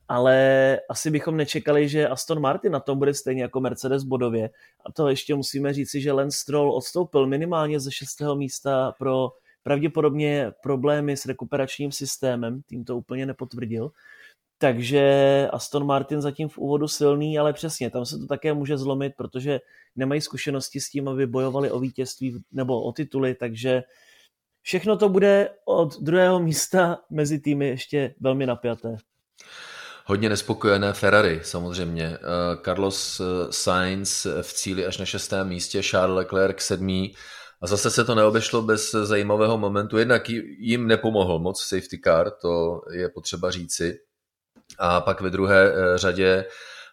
C: Ale asi bychom nečekali, že Aston Martin na tom bude stejně jako Mercedes bodově. A to ještě musíme říci, že Lance Stroll odstoupil minimálně ze šestého místa pro pravděpodobně problémy s rekuperačním systémem, tím to úplně nepotvrdil. Takže Aston Martin zatím v úvodu silný, ale přesně, tam se to také může zlomit, protože nemají zkušenosti s tím, aby bojovali o vítězství nebo o tituly, takže všechno to bude od druhého místa mezi týmy ještě velmi napjaté.
B: Hodně nespokojené Ferrari samozřejmě. Eh, Carlos eh, Sainz v cíli až na šestém místě, Charles Leclerc sedmý A zase se to neobešlo bez zajímavého momentu. Jednak jim nepomohl moc safety car, to je potřeba říci. A pak ve druhé eh, řadě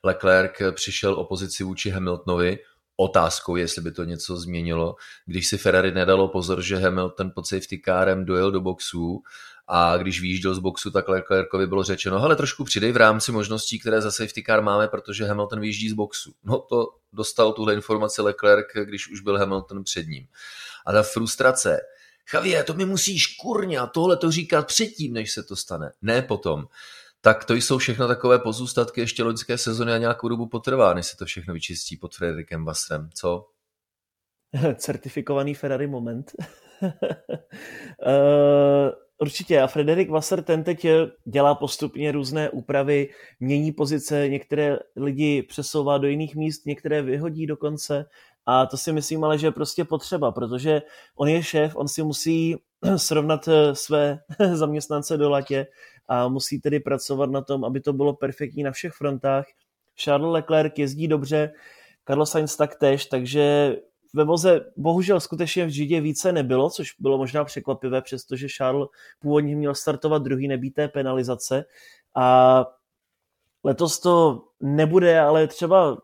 B: Leclerc přišel o pozici vůči Hamiltonovi, otázkou, jestli by to něco změnilo. Když si Ferrari nedalo pozor, že Hamilton pod safety carem dojel do boxů a když výjížděl z boxu, tak Leclercovi bylo řečeno, hele, trošku přidej v rámci možností, které za safety car máme, protože Hamilton výjíždí z boxu. No to dostal tuhle informaci Leclerc, když už byl Hamilton před ním. A ta frustrace, Javier, to mi musíš kurně a tohle to říkat předtím, než se to stane, ne potom. Tak to jsou všechno takové pozůstatky ještě loňské sezony a nějakou dobu potrvá, než se to všechno vyčistí pod Frederikem Vassrem. Co?
C: Certifikovaný Ferrari moment. uh, Určitě a Frederik Vasser ten teď dělá postupně různé úpravy, mění pozice, některé lidi přesouvá do jiných míst, některé vyhodí dokonce a to si myslím ale, že je prostě potřeba, protože on je šéf, on si musí srovnat eh, své zaměstnance do latě a musí tedy pracovat na tom, aby to bylo perfektní na všech frontách. Charles Leclerc jezdí dobře, Carlos Sainz taktéž, takže ve voze bohužel skutečně v Židě více nebylo, což bylo možná překvapivé, přestože Charles původně měl startovat druhý nebíté penalizace a letos to nebude, ale třeba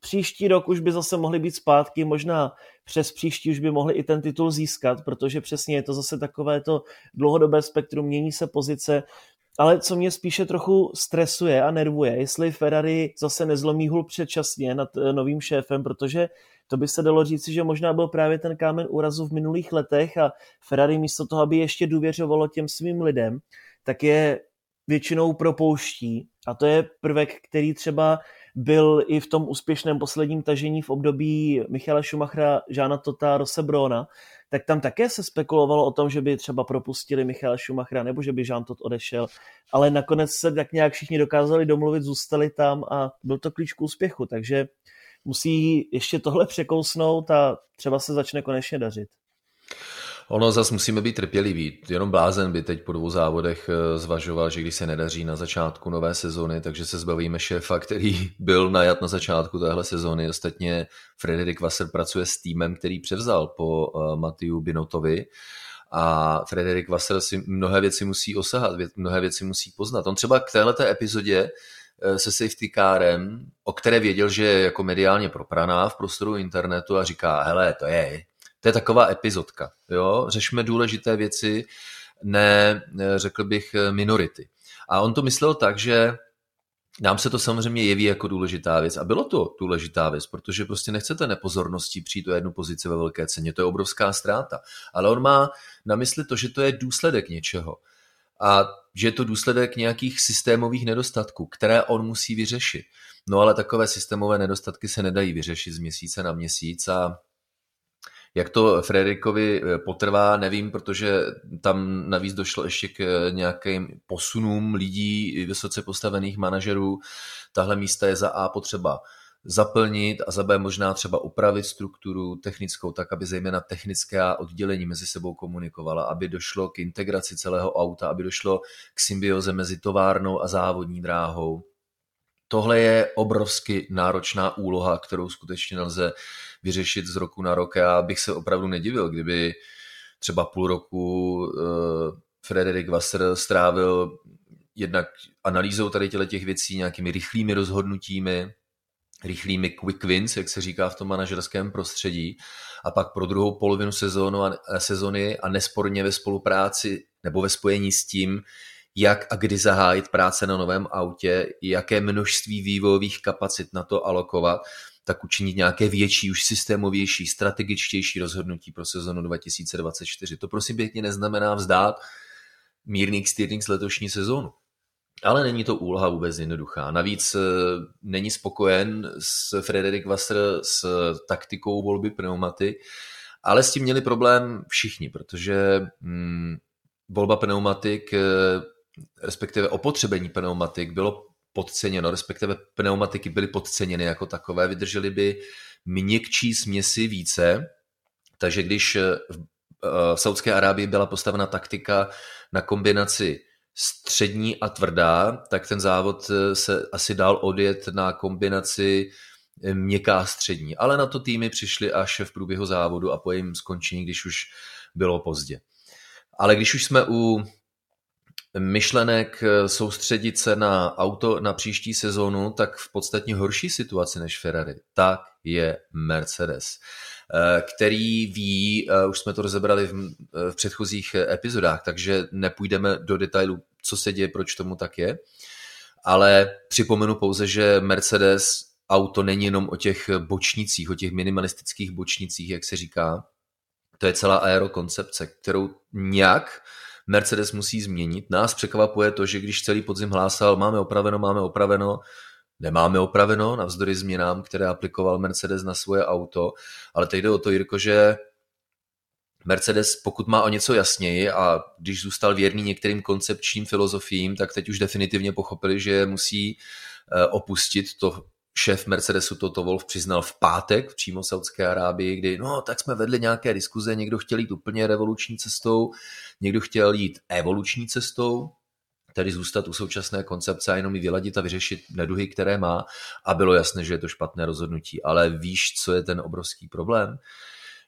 C: příští rok už by zase mohli být zpátky, možná přes příští už by mohli i ten titul získat, protože přesně je to zase takové to dlouhodobé spektrum, mění se pozice, ale co mě spíše trochu stresuje a nervuje, jestli Ferrari zase nezlomí hul předčasně nad eh, novým šéfem, protože to by se dalo říci, že možná byl právě ten kámen úrazu v minulých letech a Ferrari místo toho, aby ještě důvěřovalo těm svým lidem, tak je většinou propouští. A to je prvek, který třeba byl i v tom úspěšném posledním tažení v období Michala Schumachera, Žána Tota, Rosebrona, tak tam také se spekulovalo o tom, že by třeba propustili Michala Schumachera nebo že by Jean Tot odešel, ale nakonec se tak nějak všichni dokázali domluvit, zůstali tam a byl to klíč k úspěchu, takže musí ještě tohle překousnout a třeba se začne konečně dařit.
B: Ono zase musíme být trpěliví. Jenom blázen by teď po dvou závodech eh, zvažoval, že když se nedaří na začátku nové sezony, takže se zbavíme šéfa, který byl najat na začátku téhle sezony. Ostatně Frederik Wasser pracuje s týmem, který převzal po uh, Matiu Binotovi a Frederik Wasser si mnohé věci musí osahat, mnohé věci musí poznat. On třeba k této epizodě Eh, se safety carem, o které věděl, že je jako mediálně propraná v prostoru internetu a říká, hele, to je, to je taková epizodka, jo, řešme důležité věci, ne, řekl bych, minority. A on to myslel tak, že nám se to samozřejmě jeví jako důležitá věc. A bylo to důležitá věc, protože prostě nechcete nepozorností přijít o jednu pozici ve velké ceně. To je obrovská ztráta. Ale on má na mysli to, že to je důsledek něčeho a že je to důsledek nějakých systémových nedostatků, které on musí vyřešit. No ale takové systémové nedostatky se nedají vyřešit z měsíce na měsíc a jak to Frederikovi eh, potrvá, nevím, protože tam navíc došlo ještě k eh, nějakým posunům lidí, vysoce postavených manažerů. Tahle místa je za A potřeba zaplnit a za B možná třeba upravit strukturu technickou tak, aby zejména technická oddělení mezi sebou komunikovala, aby došlo k integraci celého auta, aby došlo k symbioze mezi továrnou a závodní dráhou. Tohle je obrovsky náročná úloha, kterou skutečně nelze vyřešit z roku na rok. Já bych se opravdu nedivil, kdyby třeba půl roku uh, Frederik Wasser strávil jednak analýzou tady těch věcí, nějakými rychlými rozhodnutími, rychlými quick wins, jak se říká v tom manažerském prostředí, a pak pro druhou polovinu sezónu a, sezony a nesporně ve spolupráci nebo ve spojení s tím, jak a kdy zahájit práce na novém autě, jaké množství vývojových kapacit na to alokovat, tak učinit nějaké větší, už systémovější, strategičtější rozhodnutí pro sezonu 2024. To prosím pěkně neznamená vzdát mírný steering z letošní sezónu. Ale není to úloha vůbec jednoduchá. Navíc eh, není spokojen s Frederik Wasser s taktikou volby pneumaty, ale s tím měli problém všichni, protože hmm, volba pneumatik, eh, respektive opotřebení pneumatik bylo podceněno, respektive pneumatiky byly podceněny jako takové, vydržely by měkčí směsi více, takže když eh, v Saudské Arábii byla postavena taktika na kombinaci střední a tvrdá, tak ten závod eh, se asi dál odjet na kombinaci měkká střední. Ale na to týmy přišly až v průběhu závodu a po jejím skončení, když už bylo pozdě. Ale když už jsme u myšlenek soustředit se na auto na příští sezónu, tak v podstatně horší situaci než Ferrari, tak je Mercedes, který ví, už jsme to rozebrali v, v předchozích epizodách, takže nepůjdeme do detailu, co se děje, proč tomu tak je, ale připomenu pouze, že Mercedes auto není jenom o těch bočnicích, o těch minimalistických bočnicích, jak se říká. To je celá aerokoncepce, kterou nějak Mercedes musí změnit. Nás překvapuje to, že když celý podzim hlásal, máme opraveno, máme opraveno, nemáme opraveno, navzdory změnám, které aplikoval Mercedes na svoje auto, ale teď jde o to, Jirko, že Mercedes, pokud má o něco jasněji a když zůstal věrný některým koncepčním filozofiím, tak teď už definitivně pochopili, že musí eh, opustit to šéf Mercedesu Toto Wolf přiznal v pátek přímo Saudské Arábii, kdy no tak jsme vedli nějaké diskuze, někdo chtěl jít úplně revoluční cestou, někdo chtěl jít evoluční cestou, tedy zůstat u současné koncepce a jenom ji vyladit a vyřešit neduhy, které má a bylo jasné, že je to špatné rozhodnutí. Ale víš, co je ten obrovský problém?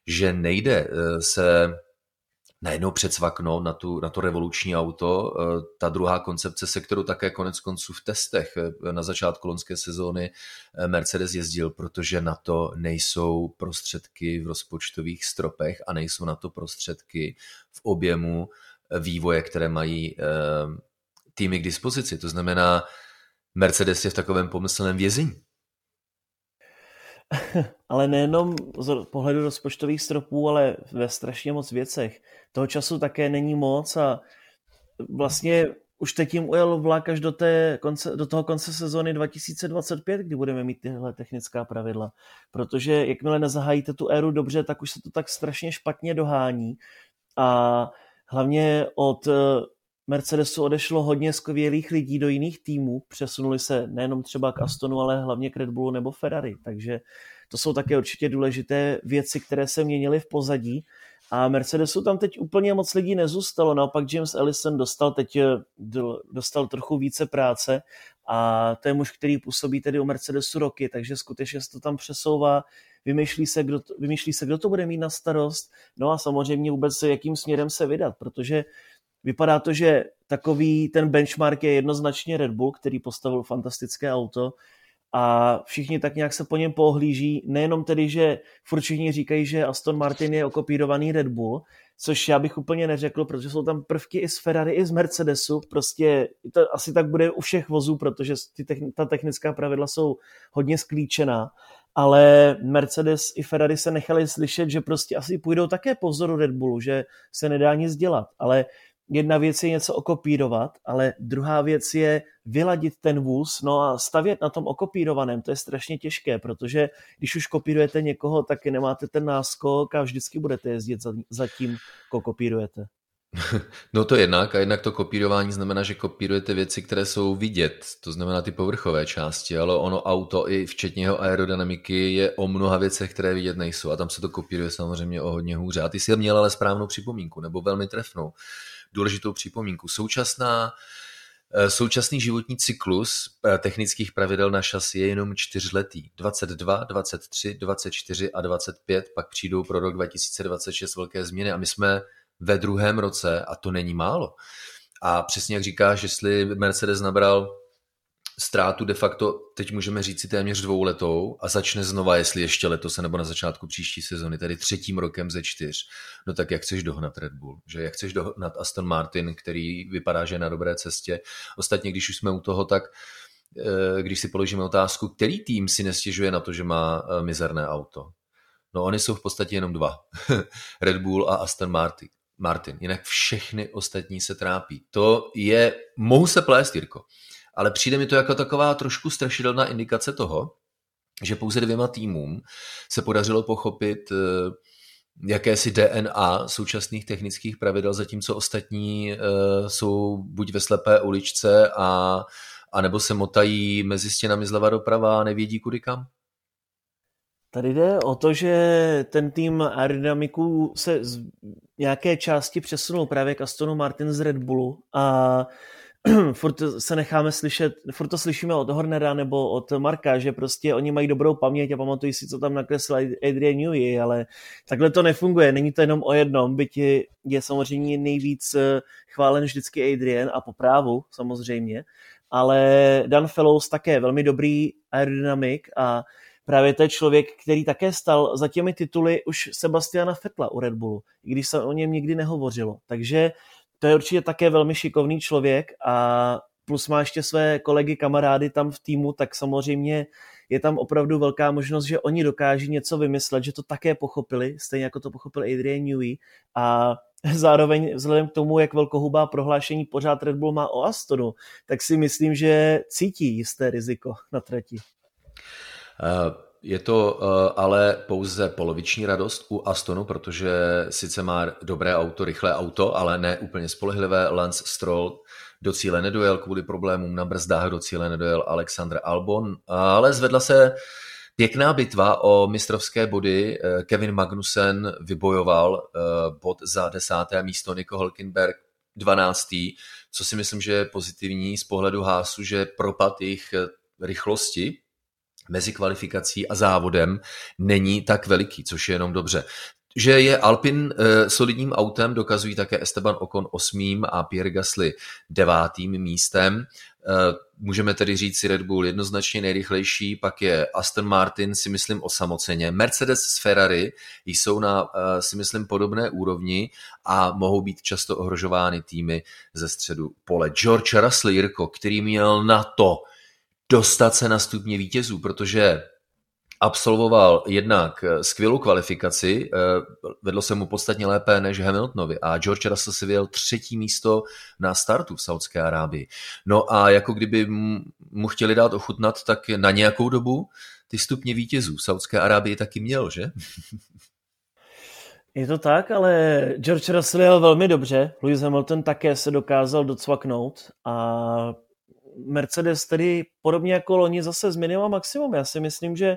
B: Že nejde eh, se najednou předsvaknout na, tu, na to revoluční auto. Eh, ta druhá koncepce, se kterou také konec konců v testech eh, na začátku lonské sezóny eh, Mercedes jezdil, protože na to nejsou prostředky v rozpočtových stropech a nejsou na to prostředky v objemu vývoje, které mají týmy k dispozici. To znamená, Mercedes je v takovém pomyslném vězení.
C: ale nejenom z pohledu rozpočtových stropů, ale ve strašně moc věcech. Toho času také není moc a vlastně už teď jim ujel vlak až do, té konce, do toho konce sezóny 2025, kdy budeme mít tyhle technická pravidla. Protože jakmile nezahájíte tu éru dobře, tak už se to tak strašně špatně dohání. A hlavně od eh, Mercedesu odešlo hodně skvělých lidí do jiných týmů, přesunuli se nejenom třeba k Astonu, ale hlavně k Red Bullu nebo Ferrari, takže to jsou také určitě důležité věci, které se měnily v pozadí. A Mercedesu tam teď úplně moc lidí nezůstalo, naopak James Ellison dostal teď eh, dostal trochu více práce a to je muž, který působí tedy u Mercedesu roky, takže skutečně se to tam přesouvá, vymýšlí se, kdo to, vymýšlí se, kdo to bude mít na starost, no a samozřejmě vůbec jakým směrem se vydat, protože Vypadá to, že takový ten benchmark je jednoznačně Red Bull, který postavil fantastické auto a všichni tak nějak se po něm pohlíží. Nejenom tedy, že furt všichni říkají, že Aston Martin je okopírovaný Red Bull, což já bych úplně neřekl, protože jsou tam prvky i z Ferrari, i z Mercedesu. Prostě to asi tak bude u všech vozů, protože ty techni- ta technická pravidla jsou hodně sklíčená. Ale Mercedes i Ferrari se nechali slyšet, že prostě asi půjdou také po vzoru Red Bullu, že se nedá nic dělat. Ale jedna věc je něco okopírovat, ale druhá věc je vyladit ten vůz, no a stavět na tom okopírovaném, to je strašně těžké, protože když už kopírujete někoho, tak nemáte ten náskok a vždycky budete jezdit za, za tím, koho kopírujete.
B: No to jednak a jednak to kopírování znamená, že kopírujete věci, které jsou vidět, to znamená ty povrchové části, ale ono auto i včetně jeho aerodynamiky je o mnoha věcech, které vidět nejsou a tam se to kopíruje samozřejmě o hodně hůře. A ty jsi měl ale správnou připomínku, nebo velmi trefnou důležitou připomínku. Současná eh, Současný životní cyklus eh, technických pravidel na šasi je jenom čtyřletý. 22, 23, 24 a 25, pak přijdou pro rok 2026 velké změny a my jsme ve druhém roce a to není málo. A přesně jak říkáš, jestli Mercedes nabral ztrátu de facto, teď můžeme říct si téměř dvouletou a začne znova, jestli ještě letos nebo na začátku příští sezony, tedy třetím rokem ze čtyř, no tak jak chceš dohnat Red Bull, že jak chceš dohnat Aston Martin, který vypadá, že je na dobré cestě. Ostatně, když už jsme u toho, tak eh, když si položíme otázku, který tým si nestěžuje na to, že má eh, mizerné auto. No oni jsou v podstatě jenom dva. Red Bull a Aston Martin. Martin. Jinak všechny ostatní se trápí. To je, mohu se plést, Jirko, ale přijde mi to jako taková trošku strašidelná indikace toho, že pouze dvěma týmům se podařilo pochopit eh, jakési DNA současných technických pravidel, zatímco ostatní eh, jsou buď ve slepé uličce a, a nebo se motají mezi stěnami zleva doprava a nevědí kudy kam?
C: Tady jde o to, že ten tým aerodynamiků se z nějaké části přesunul právě k Astonu Martin z Red Bullu a furt se necháme slyšet, furt to slyšíme od Hornera nebo od Marka, že prostě oni mají dobrou paměť a pamatují si, co tam nakreslil Adrian Newey, ale takhle to nefunguje, není to jenom o jednom, byť je, je samozřejmě nejvíc eh, chválen vždycky Adrian a po právu samozřejmě, ale Dan Fellows také velmi dobrý aerodynamik a právě to je člověk, který také stal za těmi tituly už Sebastiana Fetla u Red Bullu, i když se o něm nikdy nehovořilo. Takže to je určitě také velmi šikovný člověk a plus má ještě své kolegy, kamarády tam v týmu, tak samozřejmě je tam opravdu velká možnost, že oni dokáží něco vymyslet, že to také pochopili, stejně jako to pochopil Adrian Newey a zároveň vzhledem k tomu, jak velkohubá prohlášení pořád Red Bull má o Astonu, tak si myslím, že cítí jisté riziko na trati.
B: Uh... Je to uh, ale pouze poloviční radost u Astonu, protože sice má dobré auto, rychlé auto, ale ne úplně spolehlivé. Lance Stroll do cíle nedojel kvůli problémům na brzdách, do cíle nedojel Alexander Albon, ale zvedla se pěkná bitva o mistrovské body. Eh, Kevin Magnussen vybojoval uh, bod za desáté místo, Nico Hulkenberg 12. Co si myslím, že je pozitivní z pohledu Hásu, že propad jejich rychlosti mezi kvalifikací a závodem není tak veliký, což je jenom dobře. Že je Alpin e, solidním autem, dokazují také Esteban Ocon osmým a Pierre Gasly devátým místem. E, můžeme tedy říct si Red Bull jednoznačně nejrychlejší, pak je Aston Martin si myslím osamoceně. Mercedes s Ferrari jsou na e, si myslím podobné úrovni a mohou být často ohrožovány týmy ze středu pole. George Russell Jirko, který měl na to, dostat se na stupně vítězů, protože absolvoval jednak eh, skvělou kvalifikaci, eh, vedlo se mu podstatně lépe než Hamiltonovi a George Russell si vyjel třetí místo na startu v Saudské Arábii. No a jako kdyby mu chtěli dát ochutnat, tak na nějakou dobu ty stupně vítězů v Saudské Arábii taky měl, že?
C: Je to tak, ale George Russell jel velmi dobře, Lewis Hamilton také se dokázal docvaknout a Mercedes tedy podobně jako loni zase změnila maximum. Já si myslím, že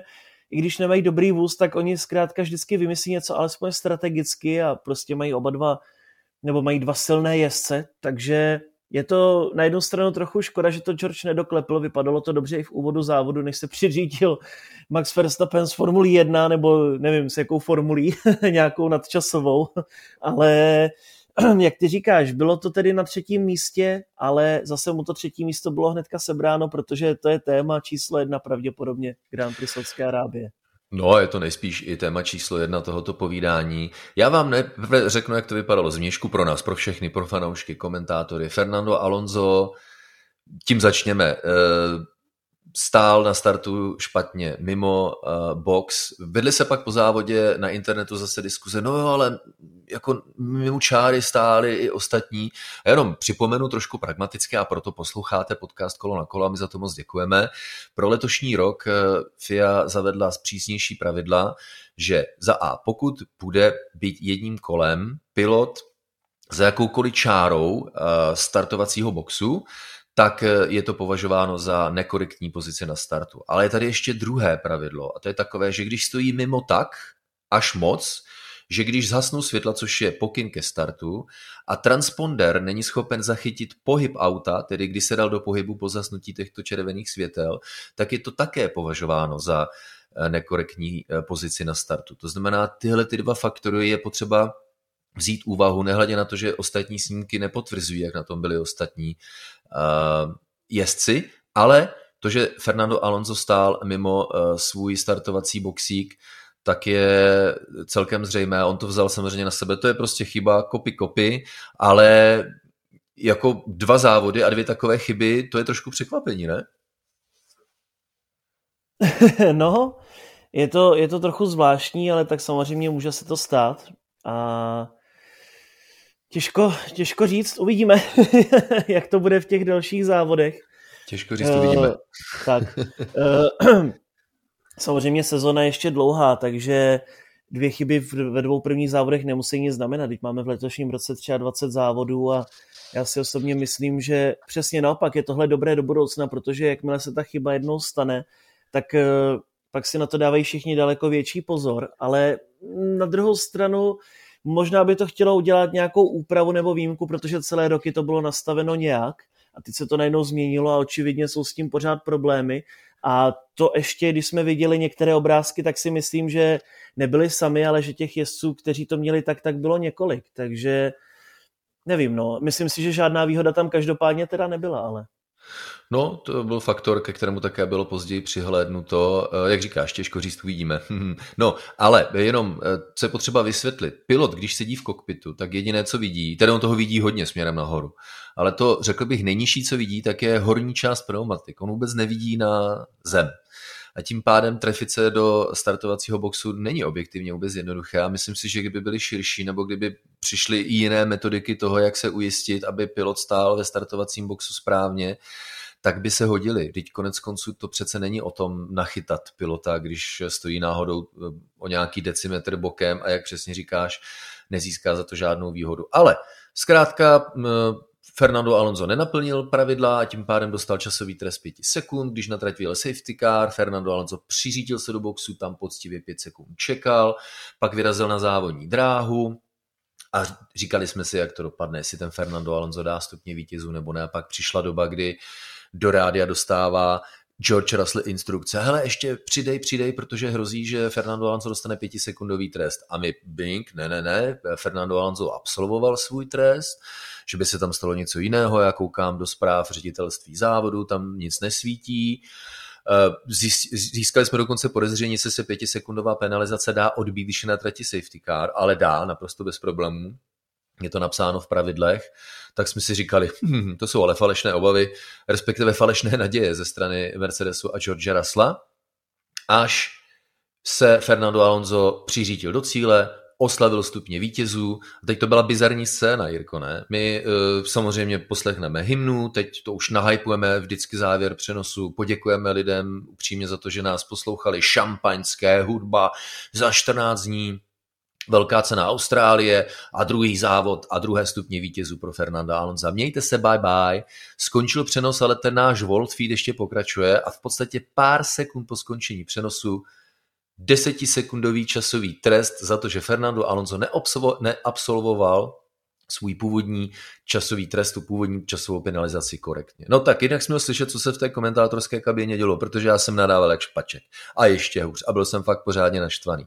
C: i když nemají dobrý vůz, tak oni zkrátka vždycky vymyslí něco alespoň strategicky a prostě mají oba dva, nebo mají dva silné jezdce, takže je to na jednu stranu trochu škoda, že to George nedoklepl, vypadalo to dobře i v úvodu závodu, než se přiřídil Max Verstappen z Formulí 1, nebo nevím s jakou formulí, nějakou nadčasovou, ale jak ty říkáš, bylo to tedy na třetím místě, ale zase mu to třetí místo bylo hnedka sebráno, protože to je téma číslo jedna pravděpodobně Grand Prix Saudské Arábie.
B: No, je to nejspíš i téma číslo jedna tohoto povídání. Já vám ne, řeknu, jak to vypadalo z měšku pro nás, pro všechny, pro fanoušky, komentátory. Fernando Alonso, tím začněme. Eh, stál na startu špatně, mimo uh, box. Vedli se pak po závodě na internetu zase diskuze, no jo, ale jako mimo čáry stály i ostatní. A jenom připomenu trošku pragmaticky a proto posloucháte podcast Kolo na kolo a my za to moc děkujeme. Pro letošní rok uh, FIA zavedla zpřísnější pravidla, že za A, pokud bude být jedním kolem pilot za jakoukoliv čárou uh, startovacího boxu, tak eh, je to považováno za nekorektní pozici na startu. Ale je tady ještě druhé pravidlo a to je takové, že když stojí mimo tak až moc, že když zhasnou světla, což je pokyn ke startu, a transponder není schopen zachytit pohyb auta, tedy když se dal do pohybu po zasnutí těchto červených světel, tak je to také považováno za eh, nekorektní eh, pozici na startu. To znamená, tyhle ty dva faktory je potřeba vzít úvahu, nehledě na to, že ostatní snímky nepotvrzují, jak na tom byli ostatní uh, jezdci, ale to, že Fernando Alonso stál mimo uh, svůj startovací boxík, tak je celkem zřejmé. On to vzal samozřejmě na sebe. To je prostě chyba, kopy, kopy, ale jako dva závody a dvě takové chyby, to je trošku překvapení, ne?
C: no, je to, je to trochu zvláštní, ale tak samozřejmě může se to stát. A Těžko, těžko říct, uvidíme, jak to bude v těch dalších závodech.
B: Těžko říct, uvidíme. Uh,
C: tak. Uh, samozřejmě sezona je ještě dlouhá, takže dvě chyby ve dvou prvních závodech nemusí nic znamenat. Teď máme v letošním roce 23 závodů a já si osobně myslím, že přesně naopak je tohle dobré do budoucna, protože jakmile se ta chyba jednou stane, tak uh, pak si na to dávají všichni daleko větší pozor, ale na druhou stranu Možná by to chtělo udělat nějakou úpravu nebo výjimku, protože celé roky to bylo nastaveno nějak A teď se to najednou změnilo a očividně jsou s tím pořád problémy. A to ještě, když jsme viděli některé obrázky, tak si myslím, že nebyli sami, ale že těch jezdců, kteří to měli tak, tak bylo několik. Takže nevím, no. Myslím si, že žádná výhoda tam každopádně teda nebyla, ale.
B: No, to byl faktor, ke kterému také bylo později přihlédnuto. Eh, jak říkáš, těžko říct, uvidíme. No, ale jenom, eh, co je potřeba vysvětlit. Pilot, když sedí v kokpitu, tak jediné, co vidí, tedy on toho vidí hodně směrem nahoru, ale to, řekl bych, nejnižší, co vidí, tak je horní část pneumatik. On vůbec nevidí na zem. A tím pádem trefit se do startovacího boxu není objektivně vůbec jednoduché. A myslím si, že kdyby byly širší, nebo kdyby přišly i jiné metodiky toho, jak se ujistit, aby pilot stál ve startovacím boxu správně, tak by se hodili. Teď konec konců to přece není o tom nachytat pilota, když stojí náhodou eh, o nějaký decimetr bokem a jak přesně říkáš, nezíská za to žádnou výhodu. Ale zkrátka Fernando Alonso nenaplnil pravidla a tím pádem dostal časový trest 5 sekund. Když na trať safety car, Fernando Alonso přiřítil se do boxu, tam poctivě 5 sekund čekal, pak vyrazil na závodní dráhu, a říkali jsme si, jak to dopadne, jestli ten Fernando Alonso dá stupně vítězů nebo ne. A pak přišla doba, kdy do rádia dostává George Russell instrukce, hele, ještě přidej, přidej, protože hrozí, že Fernando Alonso dostane pětisekundový trest. A my, bing, ne, ne, ne, Fernando Alonso absolvoval svůj trest, že by se tam stalo něco jiného, já koukám do zpráv ředitelství závodu, tam nic nesvítí. Eh, získali jsme dokonce podezření, jestli se pětisekundová penalizace dá odbít, když je na trati safety car, ale dá, naprosto bez problémů. Je to napsáno v pravidlech tak jsme si říkali, hm, to jsou ale falešné obavy, respektive falešné naděje ze strany Mercedesu a George Russella, až se Fernando Alonso přiřítil do cíle, oslavil stupně vítězů. A teď to byla bizarní scéna, Jirko, ne? My uh, samozřejmě poslechneme hymnu, teď to už nahypujeme vždycky závěr přenosu, poděkujeme lidem upřímně za to, že nás poslouchali, šampaňské hudba za 14 dní, velká cena Austrálie a druhý závod a druhé stupně vítězů pro Fernanda Alonza. Mějte se, bye bye. Skončil přenos, ale ten náš Volt feed ještě pokračuje a v podstatě pár sekund po skončení přenosu desetisekundový časový trest za to, že Fernando Alonso neabsolvoval svůj původní časový trest, tu původní časovou penalizaci korektně. No tak jinak jsme slyšet, co se v té komentátorské kabině dělo, protože já jsem nadával jak špaček. A ještě hůř. A byl jsem fakt pořádně naštvaný.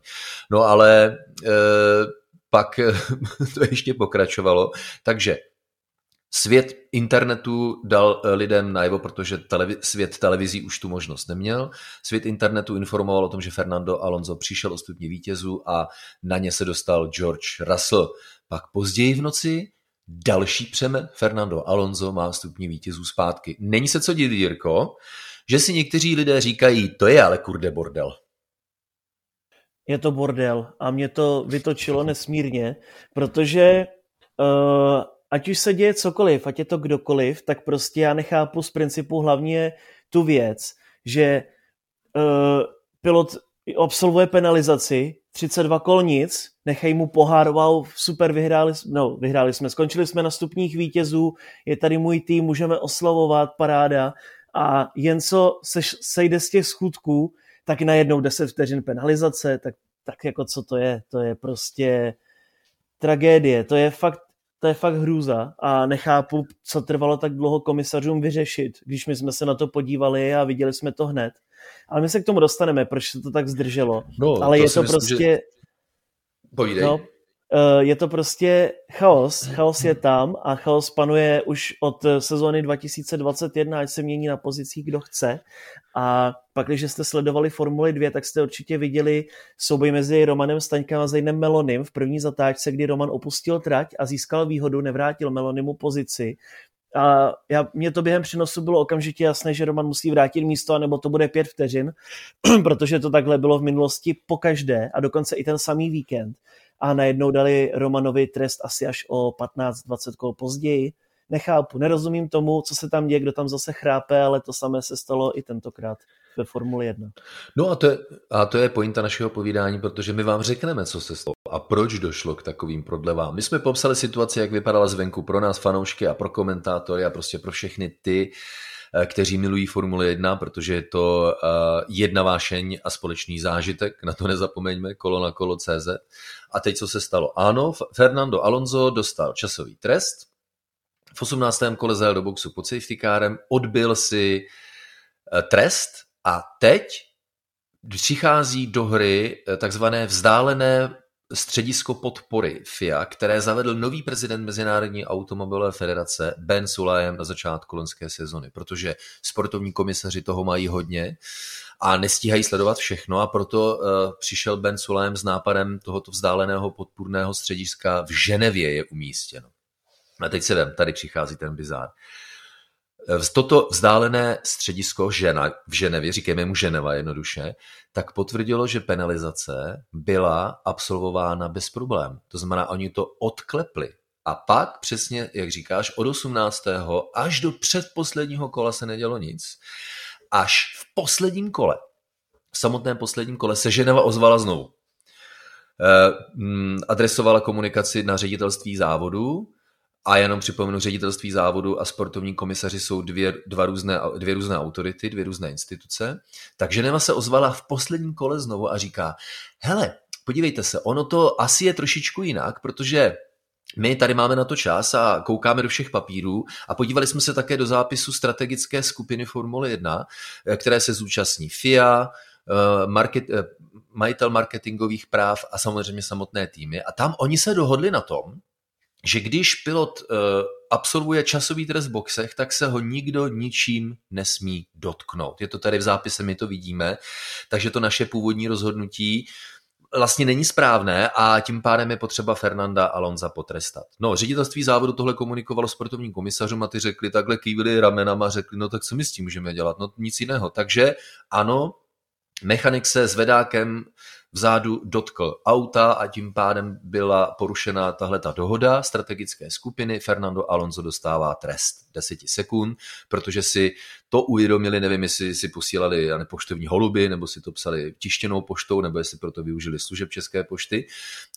B: No ale e, pak to ještě pokračovalo. Takže Svět internetu dal eh, lidem najevo, protože televi- svět televizí už tu možnost neměl. Svět internetu informoval o tom, že Fernando Alonso přišel o stupně vítězů a na ně se dostal George Russell. Pak později v noci další přemen Fernando Alonso má stupně vítězů zpátky. Není se co divit, Jirko, že si někteří lidé říkají, to je ale kurde bordel.
C: Je to bordel a mě to vytočilo nesmírně, protože uh, ať už se děje cokoliv, ať je to kdokoliv, tak prostě já nechápu z principu hlavně tu věc, že uh, pilot absolvuje penalizaci, 32 kol nic, nechají mu pohár, wow, super, vyhráli, no, vyhráli jsme, skončili jsme na stupních vítězů, je tady můj tým, můžeme oslavovat, paráda, a jen co se sejde z těch skutků, tak najednou 10 vteřin penalizace, tak, tak jako co to je, to je prostě tragédie, to je fakt to je fakt hrůza a nechápu, co trvalo tak dlouho komisařům vyřešit, když my jsme se na to podívali a viděli jsme to hned. Ale my se k tomu dostaneme, proč se to tak zdrželo. No, Ale to je to myslím, prostě... Že...
B: Povídej. No,
C: Eh, je to prostě chaos. Chaos je tam a chaos panuje už od sezóny 2021, ať se mění na pozicích, kdo chce. A pak, když jste sledovali Formuli 2, tak jste určitě viděli souboj mezi Romanem Staňkem a Zajnem Melonym v první zatáčce, kdy Roman opustil trať a získal výhodu, nevrátil Melonymu pozici. A já, mě to během přenosu bylo okamžitě jasné, že Roman musí vrátit místo, nebo to bude pět vteřin, protože to takhle bylo v minulosti po každé a dokonce i ten samý víkend a najednou dali Romanovi trest asi až o 15-20 kol později. Nechápu, nerozumím tomu, co se tam děje, kdo tam zase chrápe, ale to samé se stalo i tentokrát ve Formuli 1.
B: No a to, je, a to je pointa našeho povídání, protože my vám řekneme, co se stalo a proč došlo k takovým prodlevám. My jsme popsali situaci, jak vypadala zvenku pro nás fanoušky a pro komentátory a prostě pro všechny ty, Eh, kteří milují Formule 1, protože je to eh, jedna vášeň a společný zážitek, na to nezapomeňme, kolo na kolo CZ. A teď co se stalo? Ano, Fernando Alonso dostal časový trest, v 18. kole zajel do boxu pod safety kárem, odbil si eh, trest a teď přichází do hry eh, takzvané vzdálené středisko podpory FIA, které zavedl nový prezident Mezinárodní automobilové federace Ben Sulajem na začátku loňské sezony, protože sportovní komisaři toho mají hodně a nestíhají sledovat všechno a proto uh, přišel Ben Sulajem s nápadem tohoto vzdáleného podpůrného střediska v Ženevě je umístěno. A teď se vem, tady přichází ten bizár. Toto vzdálené středisko žena, v Ženevě, říkáme mu Ženeva jednoduše, tak potvrdilo, že penalizace byla absolvována bez problém. To znamená, oni to odklepli. A pak přesně, jak říkáš, od 18. až do předposledního kola se nedělo nic. Až v posledním kole, v samotném posledním kole se Ženeva ozvala znovu. Eh, mm, adresovala komunikaci na ředitelství závodu, a jenom připomenu, ředitelství závodu a sportovní komisaři jsou dvě, dva různé, dvě různé autority, dvě různé instituce. Takže Neva se ozvala v posledním kole znovu a říká, hele, podívejte se, ono to asi je trošičku jinak, protože my tady máme na to čas a koukáme do všech papírů a podívali jsme se také do zápisu strategické skupiny Formule 1, které se zúčastní FIA, eh, market, eh, majitel marketingových práv a samozřejmě samotné týmy. A tam oni se dohodli na tom, že když pilot uh, absolvuje časový trest v boxech, tak se ho nikdo ničím nesmí dotknout. Je to tady v zápise, my to vidíme, takže to naše původní rozhodnutí vlastně není správné a tím pádem je potřeba Fernanda Alonza potrestat. No, ředitelství závodu tohle komunikovalo sportovním komisařům a ty řekli takhle kývili ramenama a řekli, no tak co my s tím můžeme dělat? No nic jiného. Takže ano, mechanik se s vedákem vzadu dotkl auta a tím pádem byla porušena tahle ta dohoda strategické skupiny. Fernando Alonso dostává trest 10 sekund, protože si to uvědomili, nevím, jestli si posílali poštovní holuby, nebo si to psali tištěnou poštou, nebo jestli proto využili služeb České pošty,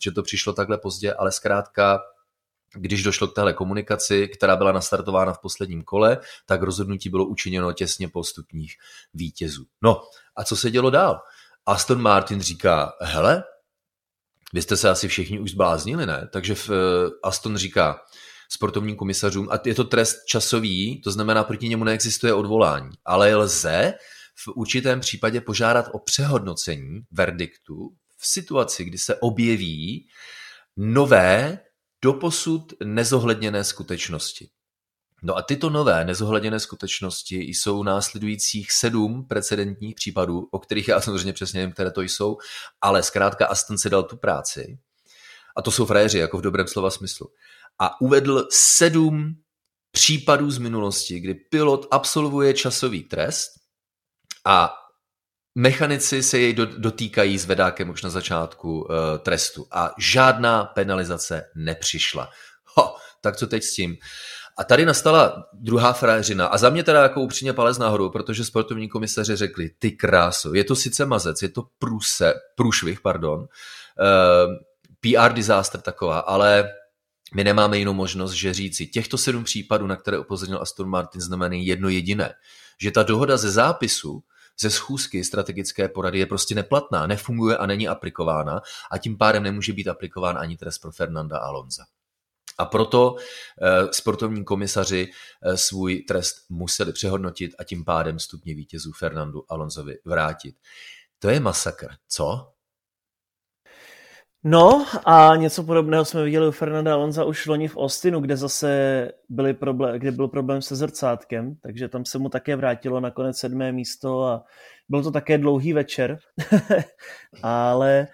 B: že to přišlo takhle pozdě, ale zkrátka když došlo k téhle komunikaci, která byla nastartována v posledním kole, tak rozhodnutí bylo učiněno těsně po stupních vítězů. No a co se dělo dál? Aston Martin říká, hele, vy jste se asi všichni už zbláznili, ne? Takže v, eh, Aston říká sportovním komisařům, a je to trest časový, to znamená, proti němu neexistuje odvolání, ale lze v určitém případě požádat o přehodnocení verdiktu v situaci, kdy se objeví nové, doposud nezohledněné skutečnosti. No a tyto nové nezohledněné skutečnosti jsou následujících sedm precedentních případů, o kterých já samozřejmě přesně nevím, které to jsou, ale zkrátka Aston si dal tu práci, a to jsou frajeři, jako v dobrém slova smyslu, a uvedl sedm případů z minulosti, kdy pilot absolvuje časový trest a mechanici se jej dotýkají s vedákem už na začátku uh, trestu a žádná penalizace nepřišla. Ho, tak co teď s tím? A tady nastala druhá frajeřina a za mě teda jako upřímně palec nahoru, protože sportovní komisaři řekli, ty krásu, je to sice mazec, je to průse, průšvih, pardon, uh, eh, PR disaster taková, ale my nemáme jinou možnost, že říci, těchto sedm případů, na které upozornil Aston Martin, znamenají jedno jediné, že ta dohoda ze zápisu ze schůzky strategické porady je prostě neplatná, nefunguje a není aplikována a tím pádem nemůže být aplikován ani trest pro Fernanda Alonza. A proto eh, sportovní komisaři eh, svůj trest museli přehodnotit a tím pádem stupně vítězů Fernandu Alonsovi vrátit. To je masakr, co?
C: No a něco podobného jsme viděli u Fernanda Alonza už loni v Austinu, kde zase byly problém, kde byl problém se zrcátkem, takže tam se mu také vrátilo nakonec sedmé místo a byl to také dlouhý večer, ale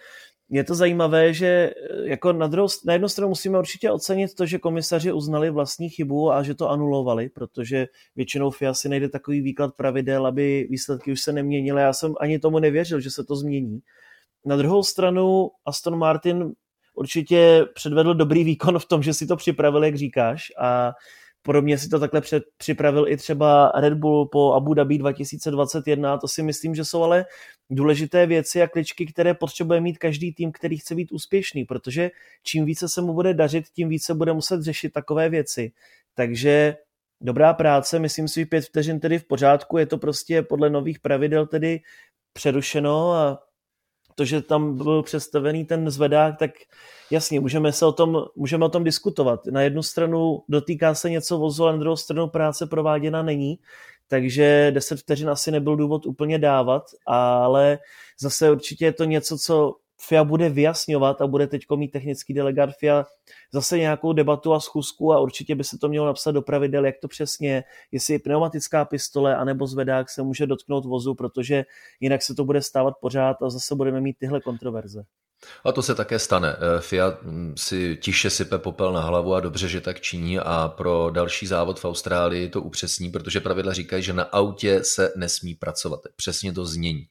C: je to zajímavé, že eh, jako na, druhou, na jednu stranu musíme určitě ocenit to, že komisaři uznali vlastní chybu a že to anulovali, protože většinou FIA si nejde takový výklad pravidel, aby výsledky už se neměnily. Já jsem ani tomu nevěřil, že se to změní. Na druhou stranu Aston Martin určitě předvedl dobrý výkon v tom, že si to připravil, jak říkáš, a Podobně si to takhle před, připravil i třeba Red Bull po Abu Dhabi 2021. To si myslím, že jsou ale důležité věci a kličky, které potřebuje mít každý tým, který chce být úspěšný, protože čím více se mu bude dařit, tím více bude muset řešit takové věci. Takže dobrá práce, myslím si, pět vteřin tedy v pořádku, je to prostě podle nových pravidel tedy přerušeno a to, že tam byl představený ten zvedák, tak jasně, můžeme se o tom, můžeme o tom diskutovat. Na jednu stranu dotýká se něco vozu, a na druhou stranu práce prováděna není, takže 10 vteřin asi nebyl důvod úplně dávat, ale zase určitě je to něco, co FIA bude vyjasňovat a bude teď mít technický delegát FIA zase nějakou debatu a schůzku a určitě by se to mělo napsat do pravidel, jak to přesně, jestli je pneumatická pistole anebo zvedák se může dotknout vozu, protože jinak se to bude stávat pořád a zase budeme mít tyhle kontroverze.
B: A to se také stane. Eh, FIA hm, si tiše sype popel na hlavu a dobře, že tak činí a pro další závod v Austrálii to upřesní, protože pravidla říkají, že na autě se nesmí pracovat. Přesně to znění.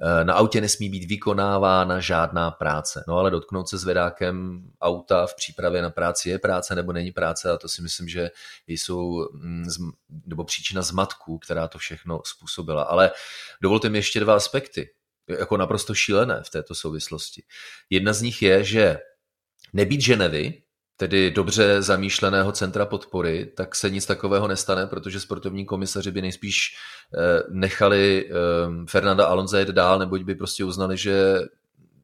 B: Eh, na autě nesmí být vykonávána žádná práce. No ale dotknout se zvedákem auta v přípravě na práci je práce nebo není práce a to si myslím, že jsou hm, nebo příčina zmatků, která to všechno způsobila. Ale dovolte mi ještě dva aspekty jako naprosto šílené v této souvislosti. Jedna z nich je, že nebýt Ženevy, tedy dobře zamýšleného centra podpory, tak se nic takového nestane, protože sportovní komisaři by nejspíš eh, nechali eh, Fernanda Alonso jet dál, neboť by prostě uznali, že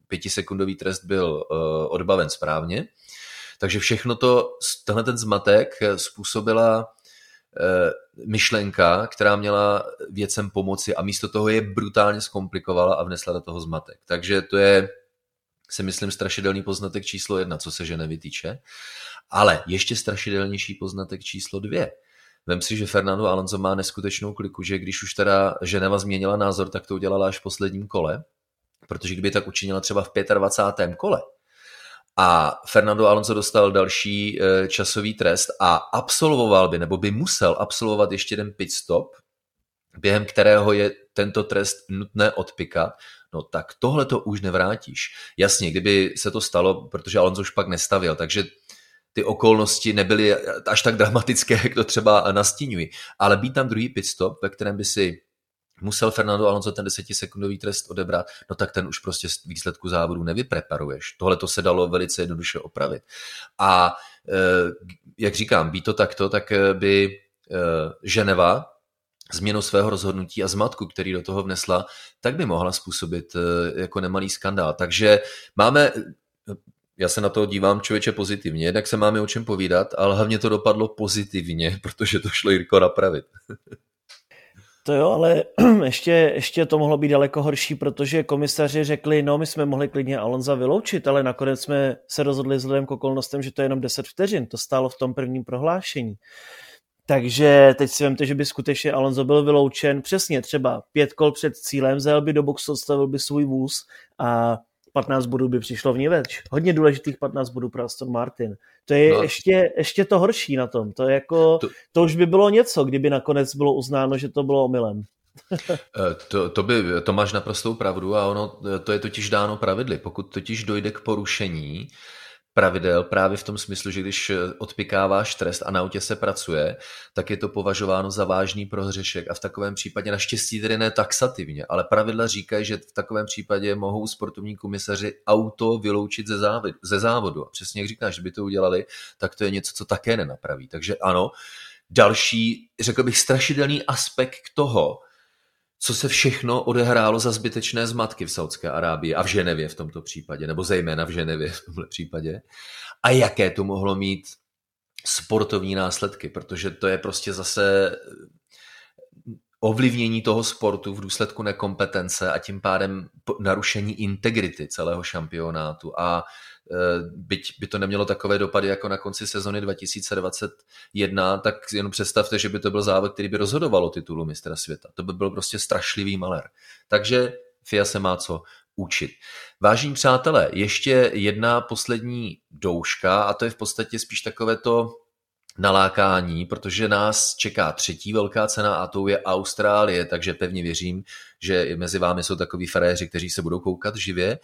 B: pětisekundový trest byl eh, odbaven správně. Takže všechno to, tenhle ten zmatek způsobila Eh, myšlenka, která měla věcem pomoci a místo toho je brutálně zkomplikovala a vnesla do toho zmatek. Takže to je, si myslím, strašidelný poznatek číslo jedna, co se žene vytýče. Ale ještě strašidelnější poznatek číslo dvě. Vem si, že Fernando Alonso má neskutečnou kliku, že když už teda Ženeva změnila názor, tak to udělala až v posledním kole, protože kdyby tak učinila třeba v 25. kole, a Fernando Alonso dostal další eh, časový trest a absolvoval by, nebo by musel absolvovat ještě jeden pit stop, během kterého je tento trest nutné odpikat, no tak tohle to už nevrátíš. Jasně, kdyby se to stalo, protože Alonso už pak nestavil, takže ty okolnosti nebyly až tak dramatické, jak to třeba nastínují. Ale být tam druhý pit stop, ve kterém by si musel Fernando Alonso ten desetisekundový trest odebrat, no tak ten už prostě z výsledku závodu nevypreparuješ. Tohle to se dalo velice jednoduše opravit. A eh, jak říkám, být to takto, tak eh, by eh, Ženeva změnou svého rozhodnutí a zmatku, který do toho vnesla, tak by mohla způsobit jako nemalý skandál. Takže máme já se na to dívám člověče pozitivně, jednak se máme o čem povídat, ale hlavně to dopadlo pozitivně, protože to šlo Jirko napravit.
C: To jo, ale ještě, ještě to mohlo být daleko horší, protože komisaři řekli, no my jsme mohli klidně Alonza vyloučit, ale nakonec jsme se rozhodli vzhledem k okolnostem, že to je jenom 10 vteřin, to stálo v tom prvním prohlášení. Takže teď si vemte, že by skutečně Alonso byl vyloučen přesně třeba pět kol před cílem, zajel by do boxu, odstavil by svůj vůz a 15 bodů by přišlo v ní več. Hodně důležitých 15 bodů pro Aston Martin. To je no. ještě, ještě to horší na tom. To, je jako, to... to už by bylo něco, kdyby nakonec bylo uznáno, že to bylo omylem.
B: Eh, to, to, by, to máš naprostou pravdu a ono, to je totiž dáno pravidly. Pokud totiž dojde k porušení, pravidel právě v tom smyslu, že když odpikáváš trest a na autě se pracuje, tak je to považováno za vážný prohřešek a v takovém případě naštěstí tedy ne taxativně, ale pravidla říkají, že v takovém případě mohou sportovní komisaři auto vyloučit ze, závodu. Ze závodu. A přesně jak říkáš, že by to udělali, tak to je něco, co také nenapraví. Takže ano, další, řekl bych, strašidelný aspekt toho, co se všechno odehrálo za zbytečné zmatky v Saudské Arábii a v Ženevě v tomto případě, nebo zejména v Ženevě v tomto případě, a jaké to mohlo mít sportovní následky, protože to je prostě zase ovlivnění toho sportu v důsledku nekompetence a tím pádem narušení integrity celého šampionátu a Eh, byť by to nemělo takové dopady jako na konci sezony 2021, tak jenom představte, že by to byl závod, který by rozhodoval o titulu mistra světa. To by byl prostě strašlivý malér. Takže FIA se má co učit. Vážení přátelé, ještě jedna poslední douška a to je v podstatě spíš takové to nalákání, protože nás čeká třetí velká cena a to je Austrálie, takže pevně věřím, že mezi vámi jsou takový fréři, kteří se budou koukat živě.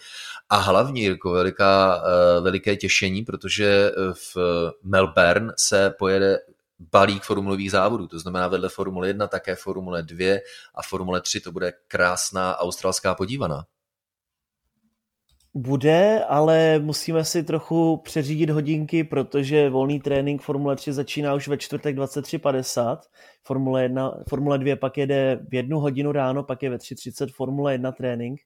B: A hlavně, Jirko, veliká, eh, veliké těšení, protože eh, v Melbourne se pojede balík formulových závodů, to znamená vedle Formule 1 také Formule 2 a Formule 3, to bude krásná australská podívaná.
C: Bude, ale musíme si trochu přeřídit hodinky, protože volný trénink Formule 3 začíná už ve čtvrtek 23.50. Formule, 1, Formule 2 pak jede v jednu hodinu ráno, pak je ve 3.30 Formule 1 trénink.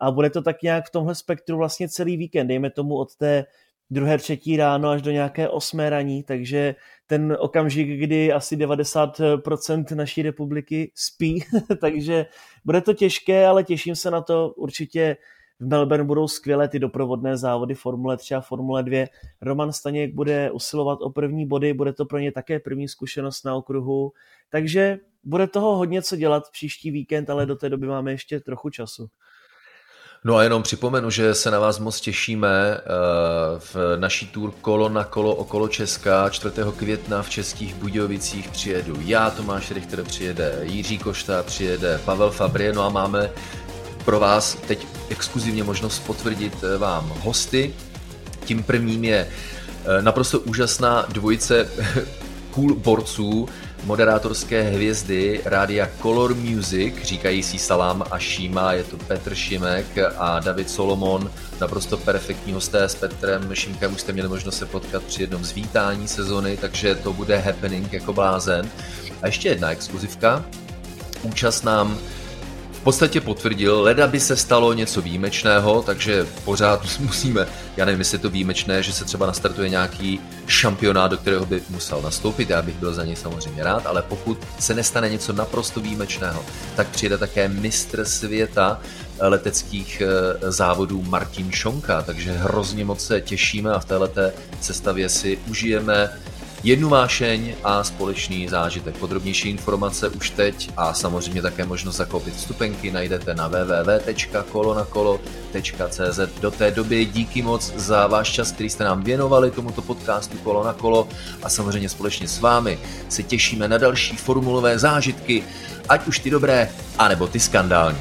C: A bude to tak nějak v tomhle spektru vlastně celý víkend, dejme tomu od té druhé, třetí ráno až do nějaké osmé raní, takže ten okamžik, kdy asi 90% naší republiky spí, takže bude to těžké, ale těším se na to určitě v Melbourne budou skvělé ty doprovodné závody Formule 3 a Formule 2. Roman Staněk bude usilovat o první body, bude to pro ně také první zkušenost na okruhu, takže bude toho hodně co dělat příští víkend, ale do té doby máme ještě trochu času.
B: No a jenom připomenu, že se na vás moc těšíme eh, v naší tour Kolo na kolo okolo Česka 4. května v Českých Budějovicích přijedu já, Tomáš Richter přijede, Jiří Košta přijede, Pavel Fabrie, no a máme pro vás teď exkluzivně možnost potvrdit eh, vám hosty. Tím prvním je eh, naprosto úžasná dvojice cool borců, moderátorské hvězdy rádia Color Music, říkají si Salám a Šíma, je to Petr Šimek a David Solomon, naprosto perfektní hosté s Petrem Šimkem, už jste měli možnost se potkat při jednom zvítání sezony, takže to bude happening jako blázen. A ještě jedna exkluzivka, účast nám podstatě potvrdil, leda by se stalo něco výjimečného, takže pořád musíme, já nevím, jestli je to výjimečné, že se třeba nastartuje nějaký šampionát, do kterého by musel nastoupit, já bych byl za něj samozřejmě rád, ale pokud se nestane něco naprosto výjimečného, tak přijede také mistr světa leteckých eh, závodů Martin Šonka, takže hrozně moc se těšíme a v této sestavě si užijeme jednu vášeň a společný zážitek. Podrobnější informace už teď a samozřejmě také možnost zakoupit vstupenky najdete na www.kolonakolo.cz. Do té doby díky moc za váš čas, který jste nám věnovali tomuto podcastu Kolo na kolo a samozřejmě společně s vámi se těšíme na další formulové zážitky, ať už ty dobré, anebo ty skandální.